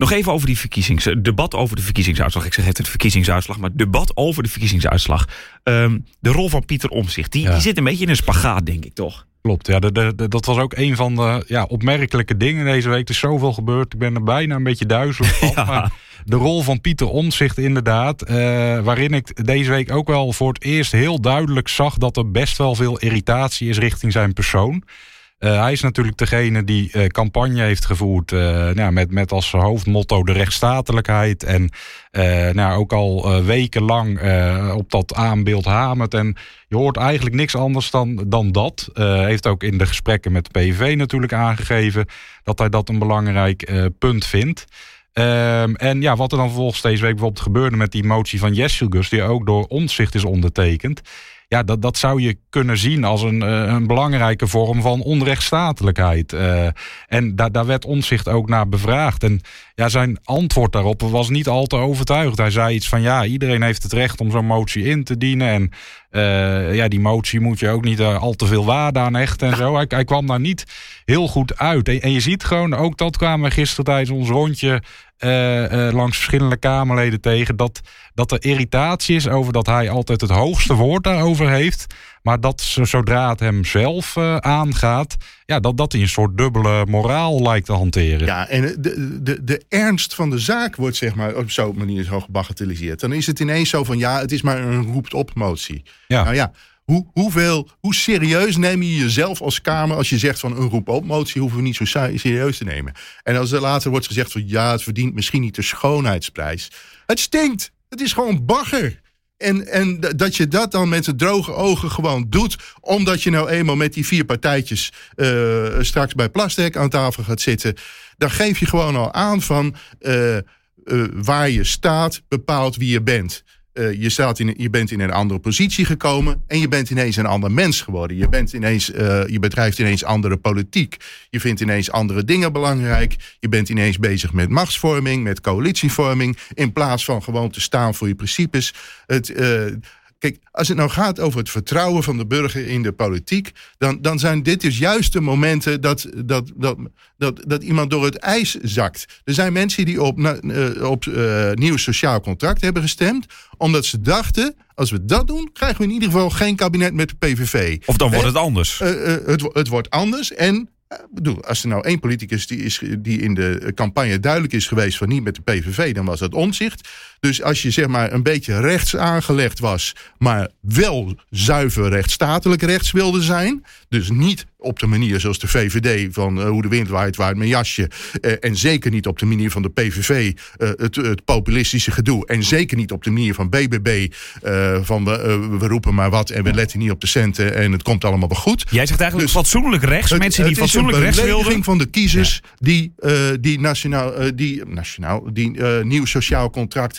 Nog even over die verkiezings... het debat over de verkiezingsuitslag. Ik zeg het, het verkiezingsuitslag, maar debat over de verkiezingsuitslag. Ehm, de rol van Pieter Omzicht, die, Ja. die zit een beetje in een spagaat, denk ik toch? Klopt, ja, de, de, de- dat was ook een van de ja, opmerkelijke dingen deze week. Er is zoveel gebeurd, ik ben er bijna een beetje duizelig van. (laughs) Ja. Maar de rol van Pieter Omtzigt inderdaad, eh, waarin ik deze week ook wel voor het eerst heel duidelijk zag... dat er best wel veel irritatie is richting zijn persoon. Eh, hij is natuurlijk degene die eh, campagne heeft gevoerd eh, nou, met, met als hoofdmotto de rechtsstatelijkheid. En nou, ook al wekenlang op dat aanbeeld hamert. En je hoort eigenlijk niks anders dan, dan dat. Heeft ook in de gesprekken met de PVV natuurlijk aangegeven dat hij dat een belangrijk punt vindt. Ehm, en ja, wat er dan vervolgens deze week bijvoorbeeld gebeurde met die motie van Jesselgus, die ook door omzicht is ondertekend. Ja, dat, dat zou je kunnen zien als een, eh, een belangrijke vorm van onrechtstatelijkheid. Eh, en daar daar werd omzicht ook naar bevraagd. En ja, zijn antwoord daarop was niet al te overtuigd. Hij zei iets van ja, iedereen heeft het recht om zo'n motie in te dienen. En eh, ja, die motie moet je ook niet al te veel waarde aan hechten en zo. Hij, hij kwam daar niet heel goed uit. En, en je ziet gewoon, ook dat kwamen we gisteren tijdens ons rondje langs verschillende Kamerleden tegen. Dat, dat er irritatie is over dat hij altijd het hoogste woord daarover heeft. Maar dat zo- zodra het hem zelf eh, aangaat, ja, dat, dat hij een soort dubbele moraal lijkt te hanteren. Ja, en de, de, de ernst van de zaak wordt zeg maar op zo'n manier zo gebagatelliseerd. Dan is het ineens zo van ja, het is maar een roept op motie. Ja. Nou ja, hoe, hoeveel, hoe serieus neem je jezelf als Kamer als je zegt van een roep op motie hoeven we niet zo serieus te nemen. En als er later wordt gezegd van ja, het verdient misschien niet de schoonheidsprijs. Het stinkt. Het is gewoon bagger. En, en dat je dat dan met de droge ogen gewoon doet. Omdat je nou eenmaal met die vier partijtjes eh, straks bij Plastic aan tafel gaat zitten. Dan geef je gewoon al aan van eh, eh, waar je staat bepaalt wie je bent. Eh, je, staat in, je bent in een andere positie gekomen en je bent ineens een ander mens geworden. Je, bent ineens, eh, je bedrijft ineens andere politiek. Je vindt ineens andere dingen belangrijk. Je bent ineens bezig met machtsvorming, met coalitievorming. In plaats van gewoon te staan voor je principes. Het, eh, kijk, als het nou gaat over het vertrouwen van de burger in de politiek. dan, dan zijn dit dus juist de momenten dat, dat, dat, dat, dat iemand door het ijs zakt. Er zijn mensen die op, na- eh, op eh, nieuw sociaal contract hebben gestemd. omdat ze dachten. als we dat doen, krijgen we in ieder geval geen kabinet met de PVV. Of dan wordt het anders. eh, het, het wordt anders. En bedoel, als er nou één politicus die, is, die in de campagne duidelijk is geweest van niet met de PVV, dan was dat omzicht. Dus als je zeg maar een beetje rechts aangelegd was, maar wel zuiver rechtsstatelijk rechts wilde zijn. Dus niet op de manier zoals de VVD van eh, hoe de wind waait, waait mijn jasje. Eh, en zeker niet op de manier van de PVV, eh, het, het populistische gedoe. En zeker niet op de manier van BBB, van we, we roepen maar wat en we letten niet op de centen en het komt allemaal wel goed. Jij zegt eigenlijk dus- fatsoenlijk rechts. Het- mensen die fatsoenlijk rechts wilden. van de kiezers die, eh, die nationaal, die, nationaal, die nieuw sociaal contract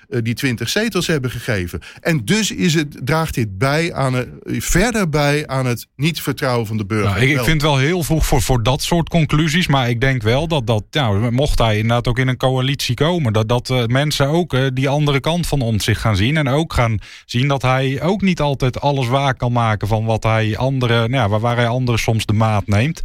die 20 zetels hebben gegeven. En dus is het, draagt dit bij aan het, verder bij aan het niet vertrouwen van de burger. Nou, ik, ik vind het wel heel vroeg voor, voor dat soort conclusies. Maar ik denk wel dat dat, nou, mocht hij inderdaad ook in een coalitie komen, dat, dat eh, mensen ook eh, die andere kant van ons zich gaan zien. En ook gaan zien dat hij ook niet altijd alles waar kan maken van wat hij anderen, nou ja, waar, waar hij anderen soms de maat neemt.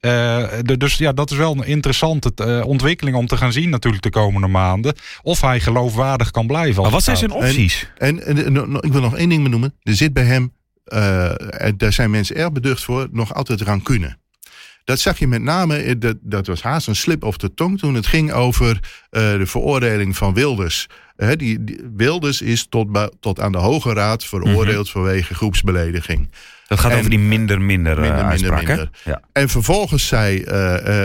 Eh, de- dus ja, dat is wel een interessante eh, ontwikkeling om te gaan zien natuurlijk de komende maanden. Of hij geloofwaardig kan Maar wat zijn zijn opties? En, en, en, en ik wil nog één ding benoemen. Er zit bij hem, eh, en daar zijn mensen erg beducht voor, nog altijd rancune. dat zag je met name, eh, dat, dat was haast een slip of de tong toen het ging over uh, de veroordeling van Wilders. Uh, die, die, Wilders is tot, tot aan de Hoge Raad veroordeeld mm -hmm. vanwege groepsbelediging. Dat gaat en, over die minder, minder, minder, uh, minder, minder. Ja. En vervolgens zei,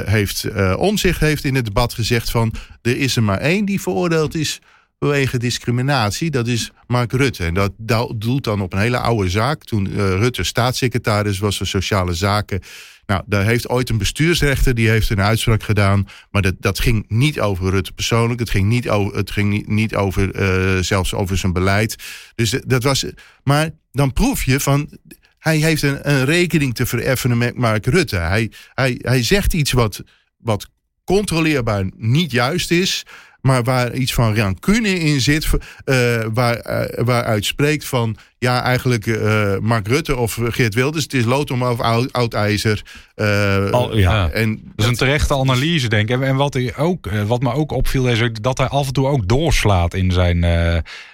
heeft Omzicht heeft in het debat gezegd van... er is er maar één die veroordeeld is vanwege discriminatie. Dat is Mark Rutte. En dat doelt dan op een hele oude zaak. Toen uh, Rutte staatssecretaris was voor sociale zaken. Nou, daar heeft ooit een bestuursrechter die heeft een uitspraak gedaan. Maar dat, dat ging niet over Rutte persoonlijk. Het ging niet over, het ging niet, over uh, zelfs over zijn beleid. Dus dat was. Maar dan proef je van. Hij heeft een, een rekening te vereffenen met Mark Rutte. Hij, hij, hij zegt iets wat, wat controleerbaar niet juist is maar waar iets van rancune in zit, uh, waar, uh, waaruit spreekt van ja, eigenlijk uh, Mark Rutte of Geert Wilders, het is lood om over oud, oud ijzer. Al, ja. en dat is een terechte analyse, denk ik. En, en wat, ook, wat me ook opviel, is dat hij af en toe ook doorslaat in zijn,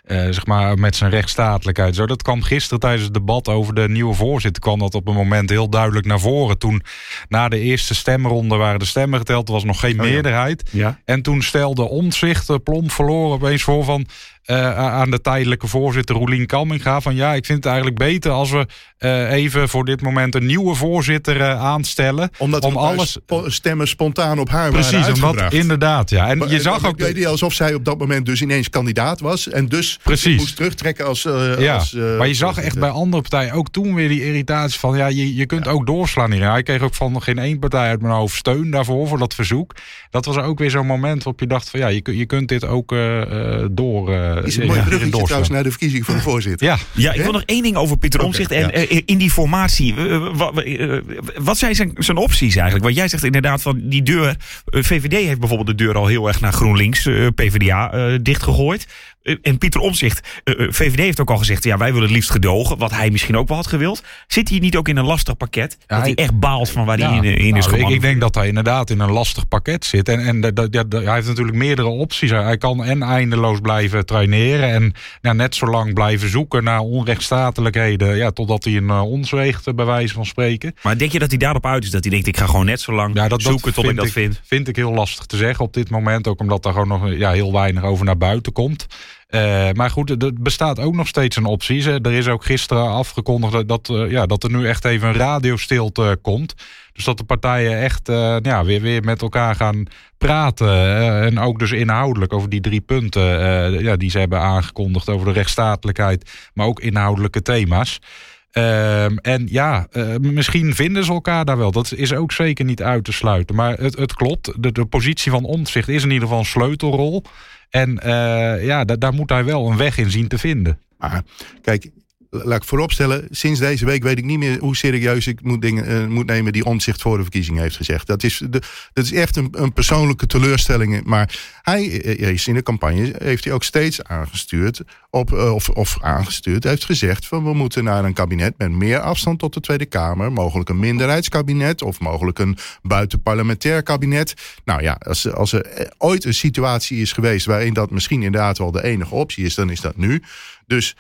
zeg maar, met zijn rechtsstatelijkheid. Zo, dat kwam gisteren tijdens het debat over de nieuwe voorzitter, kwam dat op een moment heel duidelijk naar voren. Toen na de eerste stemronde waren de stemmen geteld, er was nog geen Oh, meerderheid. Ja. En toen stelde Omtzigt, eh, plomp verloren opeens voor van... eh, aan de tijdelijke voorzitter Roelien Kalminga... van ja, ik vind het eigenlijk beter als we eh, even voor dit moment... een nieuwe voorzitter eh, aanstellen. Omdat om alles... stemmen spontaan op haar Precies, waren uitgebracht. inderdaad, ja. En Maar- je zag ook... deed alsof zij op dat moment dus ineens kandidaat was. En dus Precies. moest terugtrekken als. Ja, als, maar je zag echt bij andere partijen ook toen weer die irritatie van... ja, je, je kunt ook doorslaan hier. Hij kreeg ook van geen één partij uit mijn hoofd steun daarvoor, voor dat verzoek. Dat was ook weer zo'n moment waarop je dacht van... ja, je, je kunt dit ook door... eh, Is een mooi ja, bruggetje trouwens naar de verkiezing van de voorzitter. Ja, Ja, ik wil nog één ding over Pieter Omtzigt. En ja. eh, in die formatie, eh, wat, zijn zijn, zijn opties eigenlijk? Want jij zegt inderdaad van die deur. VVD heeft bijvoorbeeld de deur al heel erg naar GroenLinks, eh, PvdA, eh, dichtgegooid. Eh, en Pieter Omtzigt, eh, eh, VVD heeft ook al gezegd, ja, wij willen het liefst gedogen. Wat hij misschien ook wel had gewild. Zit hij niet ook in een lastig pakket? dat hij echt baalt van waar Ja, hij in, in is nou, ik, gekomen? ik denk dat hij inderdaad in een lastig pakket zit. En, en dat, dat- dat- hij heeft natuurlijk meerdere opties. Hij kan en eindeloos blijven traineren. En ja, net zo lang blijven zoeken naar onrechtstatelijkheden. Ja, totdat hij een ons weegt, eh, bij wijze van spreken. Maar denk je dat hij daarop uit is? Dat hij denkt, ik ga gewoon net zo lang Ja, dat, zoeken tot ik dat vind? Vind ik heel lastig te zeggen op dit moment. Ook omdat daar gewoon nog ja, heel weinig over naar buiten komt. Eh, maar goed, er- bestaat ook nog steeds een optie. Ze- Er is ook gisteren afgekondigd dat, eh, ja, dat er nu echt even een radiostilte komt. Dus dat de partijen echt eh, ja, weer, weer met elkaar gaan praten. en ook dus inhoudelijk over die drie punten ja, die ze hebben aangekondigd. Over de rechtsstatelijkheid, maar ook inhoudelijke thema's. Ehm, en ja, eh, misschien vinden ze elkaar daar wel. Dat is ook zeker niet uit te sluiten. Maar het, het klopt, de, de positie van Omtzigt is in ieder geval een sleutelrol. En eh, ja, da- daar moet hij wel een weg in zien te vinden. Maar kijk, laat ik vooropstellen, sinds deze week weet ik niet meer hoe serieus ik moet, dingen, eh, moet nemen die omzicht voor de verkiezing heeft gezegd. Dat is, de, dat is echt een, een persoonlijke teleurstelling. Maar hij eh, is in de campagne, heeft hij ook steeds aangestuurd, op, eh, of, of aangestuurd, heeft gezegd van we moeten naar een kabinet met meer afstand tot de Tweede Kamer, mogelijk een minderheidskabinet of mogelijk een buitenparlementair kabinet. Nou ja, als, als er ooit een situatie is geweest waarin dat misschien inderdaad wel de enige optie is, dan is dat nu. Dus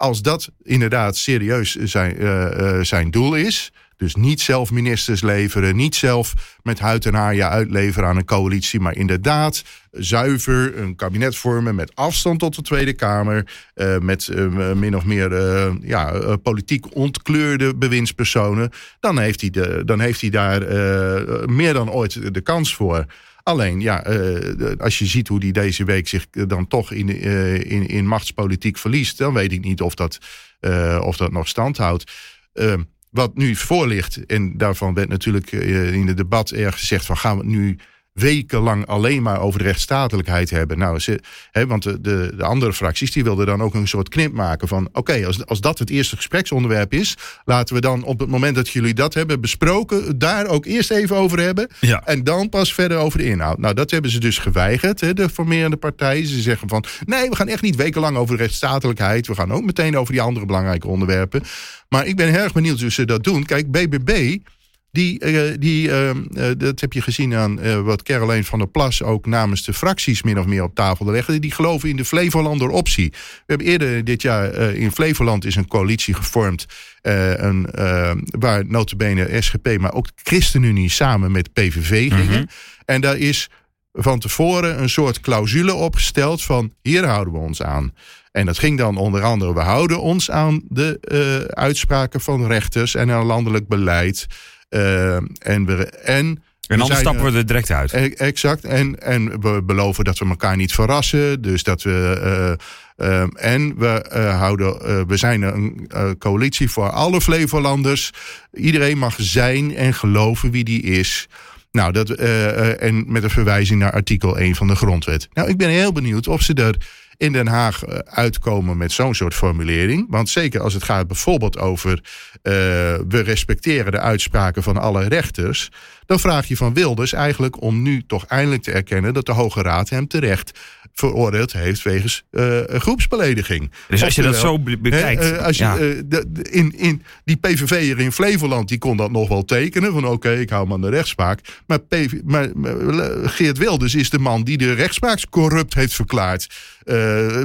als dat inderdaad serieus zijn, eh, eh, zijn doel is. Dus niet zelf ministers leveren, niet zelf met huid en haar je uitleveren aan een coalitie, maar inderdaad zuiver een kabinet vormen met afstand tot de Tweede Kamer, eh, met min of meer ja, politiek ontkleurde bewindspersonen, dan heeft hij, de, dan heeft hij daar meer dan ooit de kans voor. Alleen, ja, eh, als je ziet hoe die deze week zich eh, dan toch in, eh, in, in machtspolitiek verliest, dan weet ik niet of dat, of dat nog stand houdt. Eh, wat nu voor ligt, en daarvan werd natuurlijk in het debat erg gezegd: van gaan we nu wekenlang alleen maar over de rechtsstatelijkheid hebben. Nou, ze, hè, want de, de, de andere fracties die wilden dan ook een soort knip maken van... oké, als, als dat het eerste gespreksonderwerp is... laten we dan op het moment dat jullie dat hebben besproken... daar ook eerst even over hebben... Ja. en dan pas verder over de inhoud. Nou, dat hebben ze dus geweigerd, hè, de formerende partijen. Ze zeggen van, nee, we gaan echt niet wekenlang over de rechtsstatelijkheid... we gaan ook meteen over die andere belangrijke onderwerpen. Maar ik ben erg benieuwd hoe ze dat doen. Kijk, BBB Die, eh, die, eh, eh, dat heb je gezien aan eh, wat Caroline van der Plas ook namens de fracties min of meer op tafel legde. Die geloven in de Flevolander optie. We hebben eerder dit jaar in Flevoland is een coalitie gevormd. een, waar notabene SGP, maar ook de ChristenUnie samen met PVV gingen. En daar is van tevoren een soort clausule opgesteld van hier houden we ons aan. En dat ging dan onder andere, we houden ons aan de uitspraken van rechters en aan landelijk beleid. Eh, en we, en En anders stappen we er direct uit. E- Exact. En, en we beloven dat we elkaar niet verrassen. Dus dat we. eh, en we, eh, houden, eh, we zijn een eh, coalitie voor alle Flevolanders. Iedereen mag zijn en geloven wie die is. Nou, dat, eh, eh, en met een verwijzing naar artikel 1 van de grondwet. Nou, ik ben heel benieuwd of ze er in Den Haag eh, uitkomen met zo'n soort formulering. Want zeker als het gaat bijvoorbeeld over... we respecteren de uitspraken van alle rechters... dan vraag je van Wilders eigenlijk om nu toch eindelijk te erkennen... dat de Hoge Raad hem terecht veroordeeld heeft wegens eh, groepsbelediging. Dus als je dat zo be- bekijkt, hè, eh, als je, ja. eh, de- de- in, in, die PVV'er in Flevoland die kon dat nog wel tekenen. Van oké, ik hou me aan de rechtspraak. Maar, PV, maar, maar, Geert Wilders is de man die de rechtspraak corrupt heeft verklaard.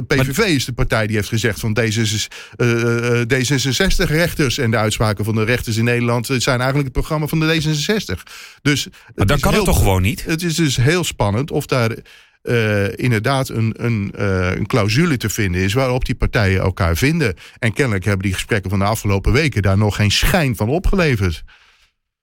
PVV is de partij die heeft gezegd van D66, eh, eh, D66-rechters en de uitspraken van de rechters in Nederland zijn eigenlijk het programma van de D66. Dus Maar dan kan het toch gewoon niet? Het is dus heel spannend of daar eh, inderdaad een, een, eh, een clausule te vinden is waarop die partijen elkaar vinden. En kennelijk hebben die gesprekken van de afgelopen weken daar nog geen schijn van opgeleverd.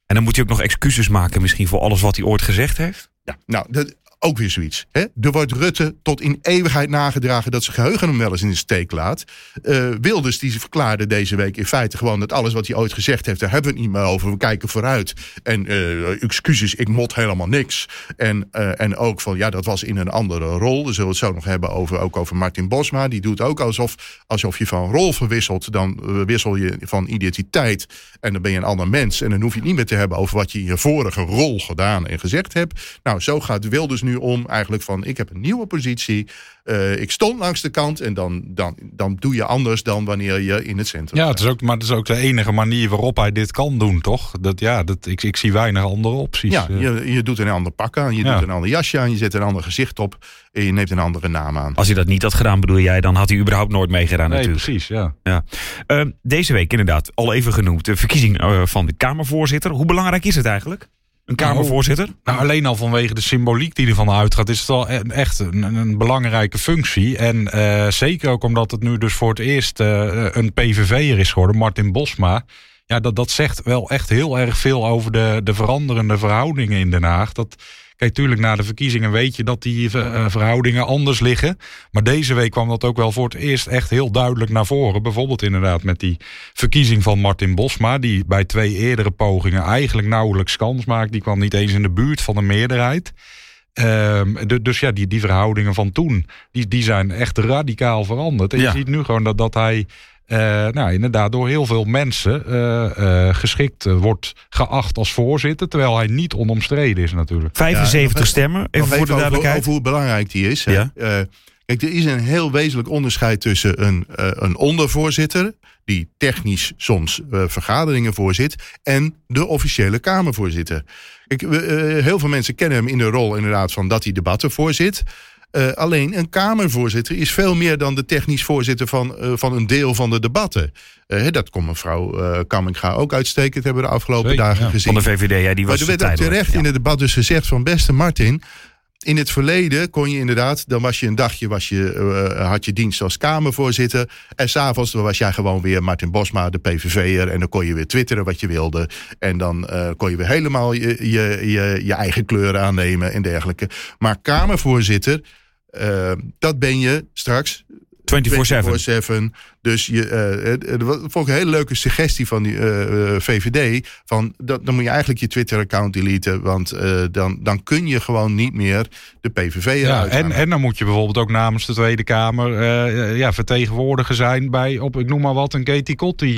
En dan moet hij ook nog excuses maken misschien voor alles wat hij ooit gezegd heeft? Ja, nou, dat, ook weer zoiets. Hè? Er wordt Rutte tot in eeuwigheid nagedragen dat zijn geheugen hem wel eens in de steek laat. Eh, Wilders die verklaarde deze week in feite gewoon dat alles wat hij ooit gezegd heeft, daar hebben we het niet meer over. We kijken vooruit. En eh, excuses, ik mot helemaal niks. En, eh, en ook van ja, dat was in een andere rol. We zullen het zo nog hebben over, ook over Martin Bosma. Die doet ook alsof, alsof je van rol verwisselt. Dan wissel je van identiteit. En dan ben je een ander mens. En dan hoef je het niet meer te hebben over wat je in je vorige rol gedaan en gezegd hebt. Nou, zo gaat Wilders nu om eigenlijk van ik heb een nieuwe positie. Eh, ik stond langs de kant en dan, dan, dan doe je anders dan wanneer je in het centrum Ja, het is ook, maar het is ook de enige manier waarop hij dit kan doen, toch? Dat, ja, dat, ik, ik zie weinig andere opties. Ja, Eh, je, je doet een ander pak aan, je Ja. doet een ander jasje aan, je zet een ander gezicht op en je neemt een andere naam aan. Als hij dat niet had gedaan, bedoel jij, dan had hij überhaupt nooit meegedaan nee, natuurlijk. precies, ja. Ja. Eh, deze week inderdaad, al even genoemd, de verkiezing eh, van de Kamervoorzitter. Hoe belangrijk is het eigenlijk? Een Kamervoorzitter? Nou, alleen al vanwege de symboliek die ervan uitgaat, is het wel e- echt een, een belangrijke functie. En eh, zeker ook omdat het nu dus voor het eerst eh, een PVV'er is geworden, Martin Bosma. Ja, dat, dat zegt wel echt heel erg veel over de, de veranderende verhoudingen in Den Haag. Dat, kijk, tuurlijk, na de verkiezingen weet je dat die eh, verhoudingen anders liggen. Maar deze week kwam dat ook wel voor het eerst echt heel duidelijk naar voren. Bijvoorbeeld inderdaad met die verkiezing van Martin Bosma, die bij twee eerdere pogingen eigenlijk nauwelijks kans maakt. Die kwam niet eens in de buurt van de meerderheid. Ehm, de- dus ja, die, die verhoudingen van toen, die, die zijn echt radicaal veranderd. En Ja. je ziet nu gewoon dat, dat hij nou, inderdaad door heel veel mensen eh, eh, geschikt eh, wordt geacht als voorzitter. Terwijl hij niet onomstreden is natuurlijk. 75 nog stemmen, even voor de duidelijkheid. Over, hoe belangrijk die is. Ja. Eh, kijk, er is een heel wezenlijk onderscheid tussen een, eh, een ondervoorzitter... die technisch soms eh, vergaderingen voorzit... en de officiële Kamervoorzitter. Kijk, we, eh, heel veel mensen kennen hem in de rol inderdaad van dat hij debatten voorzit... Eh, alleen een Kamervoorzitter is veel meer dan de technisch voorzitter van, eh, van een deel van de debatten. Eh, dat kon mevrouw eh Kamminga ook uitstekend hebben de afgelopen Zeker, dagen ja. gezien. Van de VVD, ja, die Maar was er werd ook terecht Ja. in het debat dus gezegd van beste Martin. In het verleden kon je inderdaad, dan was je een dagje, was je, eh, had je dienst als Kamervoorzitter. En s'avonds dan was jij gewoon weer Martin Bosma, de PVV'er. En dan kon je weer twitteren wat je wilde. En dan eh, kon je weer helemaal je, je, je, je eigen kleuren aannemen en dergelijke. Maar Kamervoorzitter, eh, dat ben je straks 24-7. 24/7. Dus je, het- wat- vond ik een hele leuke suggestie van die VVD. Van, dat, dan moet je eigenlijk je Twitter-account deleten. Want dan, dan kun je gewoon niet meer de PVV Ja, eruit en, halen. en dan moet je bijvoorbeeld ook namens de Tweede Kamer ja, vertegenwoordiger zijn bij, op, ik noem maar wat, een Katie Kotti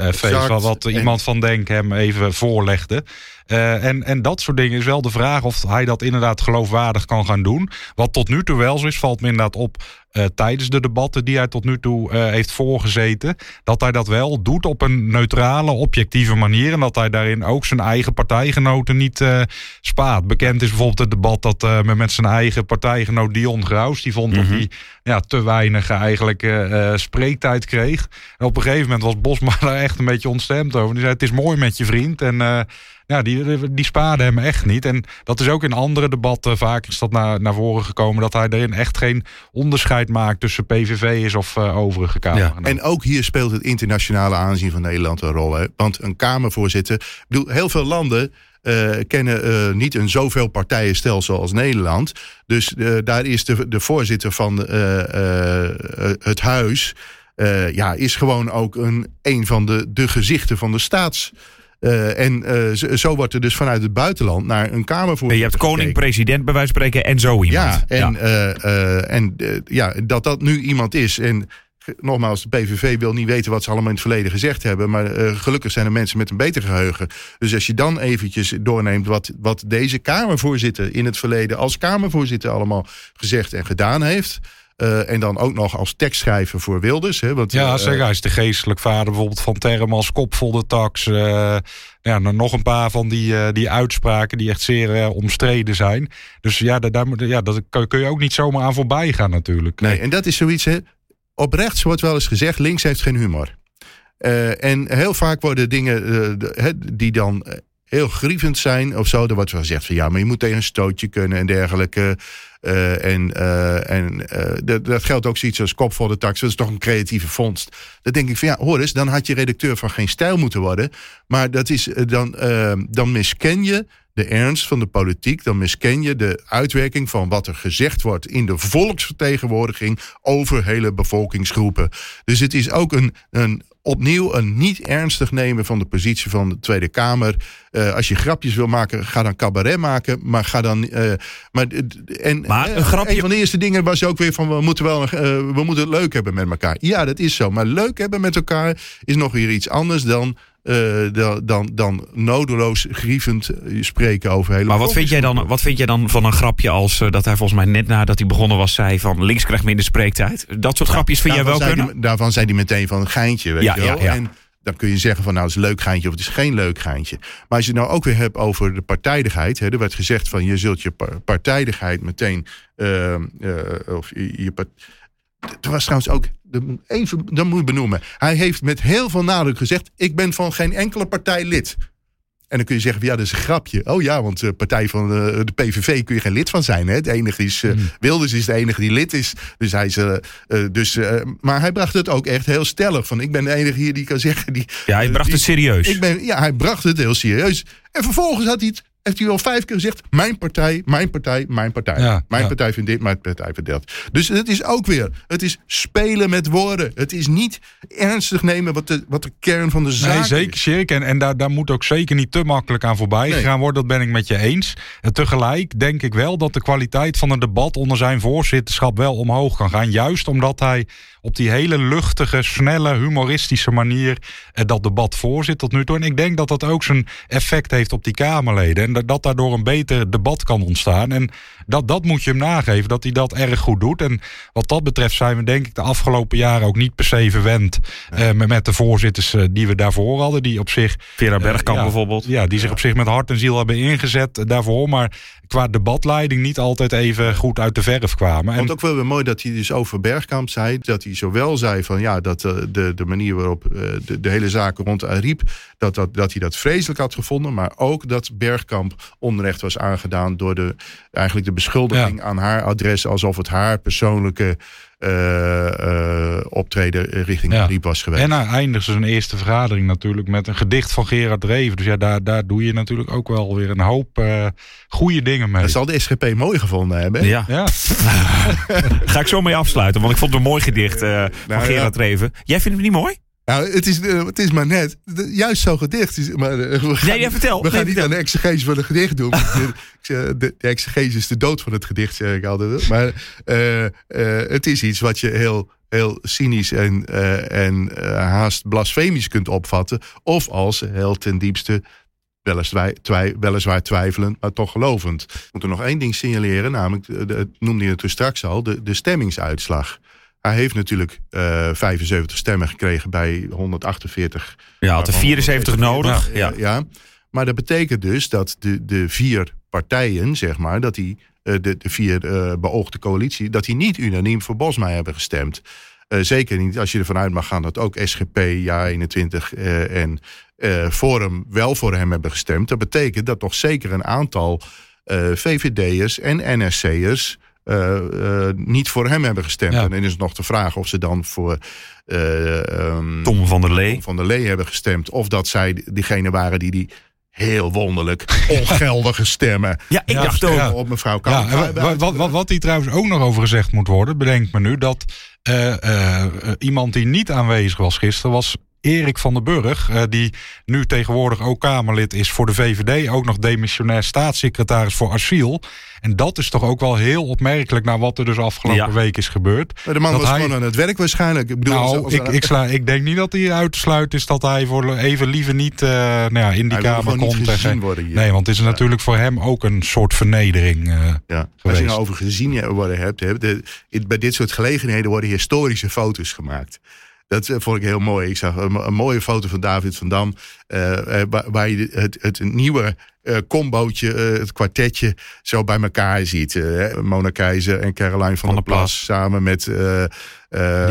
feest. Exact. Wat, En- iemand van Denk hem even voorlegde. Uh, en, en dat soort dingen is wel de vraag of hij dat inderdaad geloofwaardig kan gaan doen. Wat tot nu toe wel zo is, valt me inderdaad op uh, tijdens de debatten die hij tot nu toe uh, heeft voorgezeten. Dat hij dat wel doet op een neutrale, objectieve manier. En dat hij daarin ook zijn eigen partijgenoten niet uh, spaat. Bekend is bijvoorbeeld het debat dat men met zijn eigen partijgenoot Dion Graus. Die vond mm -hmm. dat hij ja, te weinig eigenlijk spreektijd kreeg. En op een gegeven moment was Bosma (laughs) daar echt een beetje ontstemd over. Die zei: Het is mooi met je vriend. En ja, die, die spaarden hem echt niet. En dat is ook in andere debatten vaak is dat naar, naar voren gekomen... dat hij erin echt geen onderscheid maakt tussen PVV'ers of uh, overige Kamer. Ja. En ook hier speelt het internationale aanzien van Nederland een rol. Hè? Want een Kamervoorzitter... Ik bedoel, heel veel landen uh, kennen uh, niet een zoveel partijenstelsel als Nederland. Dus daar is de, de voorzitter van het huis... ja, is gewoon ook een, een van de, de gezichten van de staats... Uh, en uh, zo, wordt er dus vanuit het buitenland naar een Kamervoorzitter. Je hebt koning, president bij wijze van spreken en zo iemand. Ja, en, ja. Uh, en ja, dat dat nu iemand is. En nogmaals, de PVV wil niet weten wat ze allemaal in het verleden gezegd hebben. Maar gelukkig zijn er mensen met een beter geheugen. Dus als je dan eventjes doorneemt wat, wat deze Kamervoorzitter in het verleden als Kamervoorzitter allemaal gezegd en gedaan heeft. Uh, en dan ook nog als tekstschrijver voor Wilders. Hè, want, ja, uh, zeg, hij is de geestelijk vader bijvoorbeeld van Termas, Kopvol de Tax. Uh, ja, nog een paar van die, die uitspraken die echt zeer omstreden zijn. Dus ja, daar, ja, dat kun je ook niet zomaar aan voorbij gaan natuurlijk. Nee, en dat is zoiets, hè. Op rechts wordt wel eens gezegd, links heeft geen humor. en heel vaak worden dingen die dan heel grievend zijn of zo. Er wordt wel gezegd van ja, maar je moet tegen een stootje kunnen en dergelijke. Uh, en uh, en dat, dat, geldt ook zoiets als kop voor de tax. Dat is toch een creatieve vondst. Dan denk ik van ja, hoor eens, dan had je redacteur van geen stijl moeten worden. Maar dat is, dan, dan misken je de ernst van de politiek, dan misken je de uitwerking van wat er gezegd wordt in de volksvertegenwoordiging over hele bevolkingsgroepen. Dus het is ook een, een opnieuw een niet ernstig nemen van de positie van de Tweede Kamer. Uh, als je grapjes wil maken, ga dan cabaret maken. Maar ga dan. Uh, maar en, maar een, grapje... een van de eerste dingen was ook weer van we moeten wel uh, we moeten het leuk hebben met elkaar. Ja, dat is zo. Maar leuk hebben met elkaar is nog weer iets anders dan uh, dan, dan nodeloos grievend spreken over hele. Maar wat vind, jij dan, wat vind jij dan van een grapje als uh, dat hij volgens mij net nadat hij begonnen was zei van links krijgt minder spreektijd? Dat soort grapjes vind jij wel kunnen? Die, daarvan zei hij meteen van een geintje, weet ja, je wel. Ja. En dan kun je zeggen van nou het is een leuk geintje of het is geen leuk geintje. Maar als je het nou ook weer hebt over de partijdigheid. Hè, er werd gezegd van je zult je partijdigheid meteen uh, of je, je er was trouwens ook, even, dat moet ik benoemen. Hij heeft met heel veel nadruk gezegd: Ik ben van geen enkele partij lid. En dan kun je zeggen: Ja, dat is een grapje. Oh ja, want de partij van uh, de PVV kun je geen lid van zijn. Hè? Het enige is, uh, hmm. Wilders is de enige die lid is. Dus hij is dus, maar hij bracht het ook echt heel stellig. Van ik ben de enige hier die kan zeggen. Die, ja, hij bracht die, het serieus. Ik ben, ja, hij bracht het heel serieus. En vervolgens had hij het heeft hij al vijf keer gezegd: Mijn partij, mijn partij, mijn partij. Ja, mijn ja. partij vindt dit, mijn partij vindt dat. Dus het is ook weer: het is spelen met woorden. Het is niet ernstig nemen wat de, wat de kern van de zaak nee, zeker, is. Zeker. En, en daar, daar moet ook zeker niet te makkelijk aan voorbij Nee. gegaan worden. Dat ben ik met je eens. En tegelijk denk ik wel dat de kwaliteit van een debat onder zijn voorzitterschap wel omhoog kan gaan. Juist omdat hij op die hele luchtige, snelle, humoristische manier eh, dat debat voorzit tot nu toe. En ik denk dat dat ook zijn effect heeft op die Kamerleden. En dat, daardoor een beter debat kan ontstaan. En dat, dat moet je hem nageven, dat hij dat erg goed doet. En wat dat betreft zijn we denk ik de afgelopen jaren ook niet per se verwend eh, met, met de voorzitters eh, die we daarvoor hadden. Die op zich... Vera Bergkamp ja, bijvoorbeeld. Ja, die zich op zich met hart en ziel hebben ingezet daarvoor. Maar qua debatleiding niet altijd even goed uit de verf kwamen. En... ook wel weer mooi dat hij dus over Bergkamp zei. Dat hij zowel zei van ja, dat de, de manier waarop de, de hele zaak rond Ariep. Dat, dat, dat hij dat vreselijk had gevonden. Maar ook dat Bergkamp onrecht was aangedaan door de, eigenlijk de beschuldiging ja. aan haar adres. Alsof het haar persoonlijke uh, optreden richting ja. Ariep was geweest. En hij eindigde zijn eerste vergadering natuurlijk met een gedicht van Gerard Reven. Dus ja, daar, daar doe je natuurlijk ook wel weer een hoop goede dingen mee. Dat zal de SGP mooi gevonden hebben. Ja. ja. (laughs) Ga ik zo mee afsluiten, want ik vond het een mooi gedicht uh, nou, van Gerard ja. Reven. Jij vindt het niet mooi? Nou, het is, uh, het is maar net. Juist zo'n gedicht. Maar, uh, we gaan, nee, ja, vertel. We nee, gaan vertel. niet aan de exegese van het gedicht doen. (laughs) de, de, de exegese is de dood van het gedicht, zeg ik altijd. Maar uh, het is iets wat je heel, heel cynisch en, en haast blasfemisch kunt opvatten. Of als heel ten diepste Weliswaar, twij, weliswaar twijfelend, maar toch gelovend. Ik moet er nog één ding signaleren, namelijk, de, de, noemde je het dus straks al, de, de stemmingsuitslag. Hij heeft natuurlijk uh, 75 stemmen gekregen bij 148. Ja, had er 74 nodig. Ja. ja. Maar dat betekent dus dat de, de vier partijen, zeg maar, dat die, uh, de, de vier uh, beoogde coalitie, dat die niet unaniem voor Bosma hebben gestemd. Uh, zeker niet als je ervan uit mag gaan dat ook SGP, Ja21 en Forum wel voor hem hebben gestemd. Dat betekent dat toch zeker een aantal VVD'ers en NSC'ers uh, niet voor hem hebben gestemd. En dan is het nog de vraag of ze dan voor um, Tom van der Lee. Tom van der Lee hebben gestemd. Of dat zij diegene waren die die heel wonderlijk (laughs) ongeldige stemmen. Ja, ik dacht ook. Op mevrouw Kamp. Ja, wat, wat, wat hier trouwens ook nog over gezegd moet worden, bedenk me nu, dat uh, uh, iemand die niet aanwezig was gisteren was Erik van den Burg, uh, die nu tegenwoordig ook Kamerlid is voor de VVD, ook nog demissionair staatssecretaris voor asiel. En dat is toch ook wel heel opmerkelijk naar wat er dus afgelopen ja. week is gebeurd. Maar de man dat was hij... gewoon aan het werk waarschijnlijk. Ik bedoel, nou, als, ik, ik, sla, ik denk niet dat hij uitsluit is dat hij voor even liever niet uh, nou ja, in die hij Kamer komt. Niet gezien worden hier. Nee, want het is ja. natuurlijk voor hem ook een soort vernedering uh, ja. Geweest. Als je nou over gezien worden hebt, bij dit soort gelegenheden worden historische foto's gemaakt. Dat vond ik heel mooi. Ik zag een, een mooie foto van David van Dam. Uh, waar, waar, je het, het nieuwe uh, combootje, uh, het kwartetje, zo bij elkaar ziet. Mona Keizer en Caroline van, van der Plas. Plas. Samen met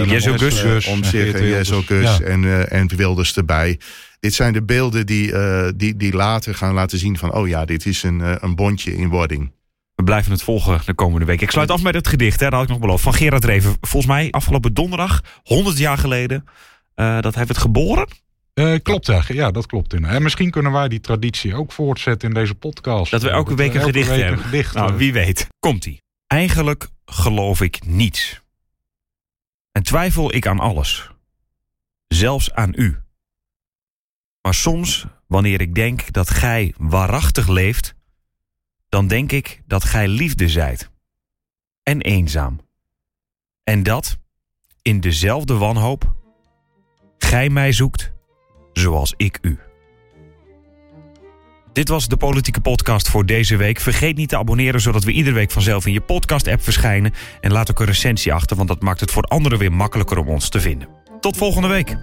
Jezel Gus. Om zich en Gus en, en Wilders erbij. Dit zijn de beelden die, die, die later gaan laten zien van... oh ja, dit is een, een bondje in wording. We blijven het volgen de komende week. Ik sluit af met het gedicht, hè, dat had ik nog beloofd. Van Gerard Reven. Volgens mij afgelopen donderdag, 100 jaar geleden, uh, dat heeft het geboren. Uh, klopt, ja. ja, dat klopt. En misschien kunnen wij die traditie ook voortzetten in deze podcast. Dat we elke week een, gedicht, week hebben. Een gedicht nou, wie weet. Komt-ie. Eigenlijk geloof ik niets. En twijfel ik aan alles. Zelfs aan u. Maar soms, wanneer ik denk dat gij waarachtig leeft dan denk ik dat gij liefde zijt. En eenzaam. En dat, in dezelfde wanhoop, gij mij zoekt zoals ik u. Dit was de politieke podcast voor deze week. Vergeet niet te abonneren zodat we iedere week vanzelf in je podcast-app verschijnen. En laat ook een recensie achter, want dat maakt het voor anderen weer makkelijker om ons te vinden. Tot volgende week.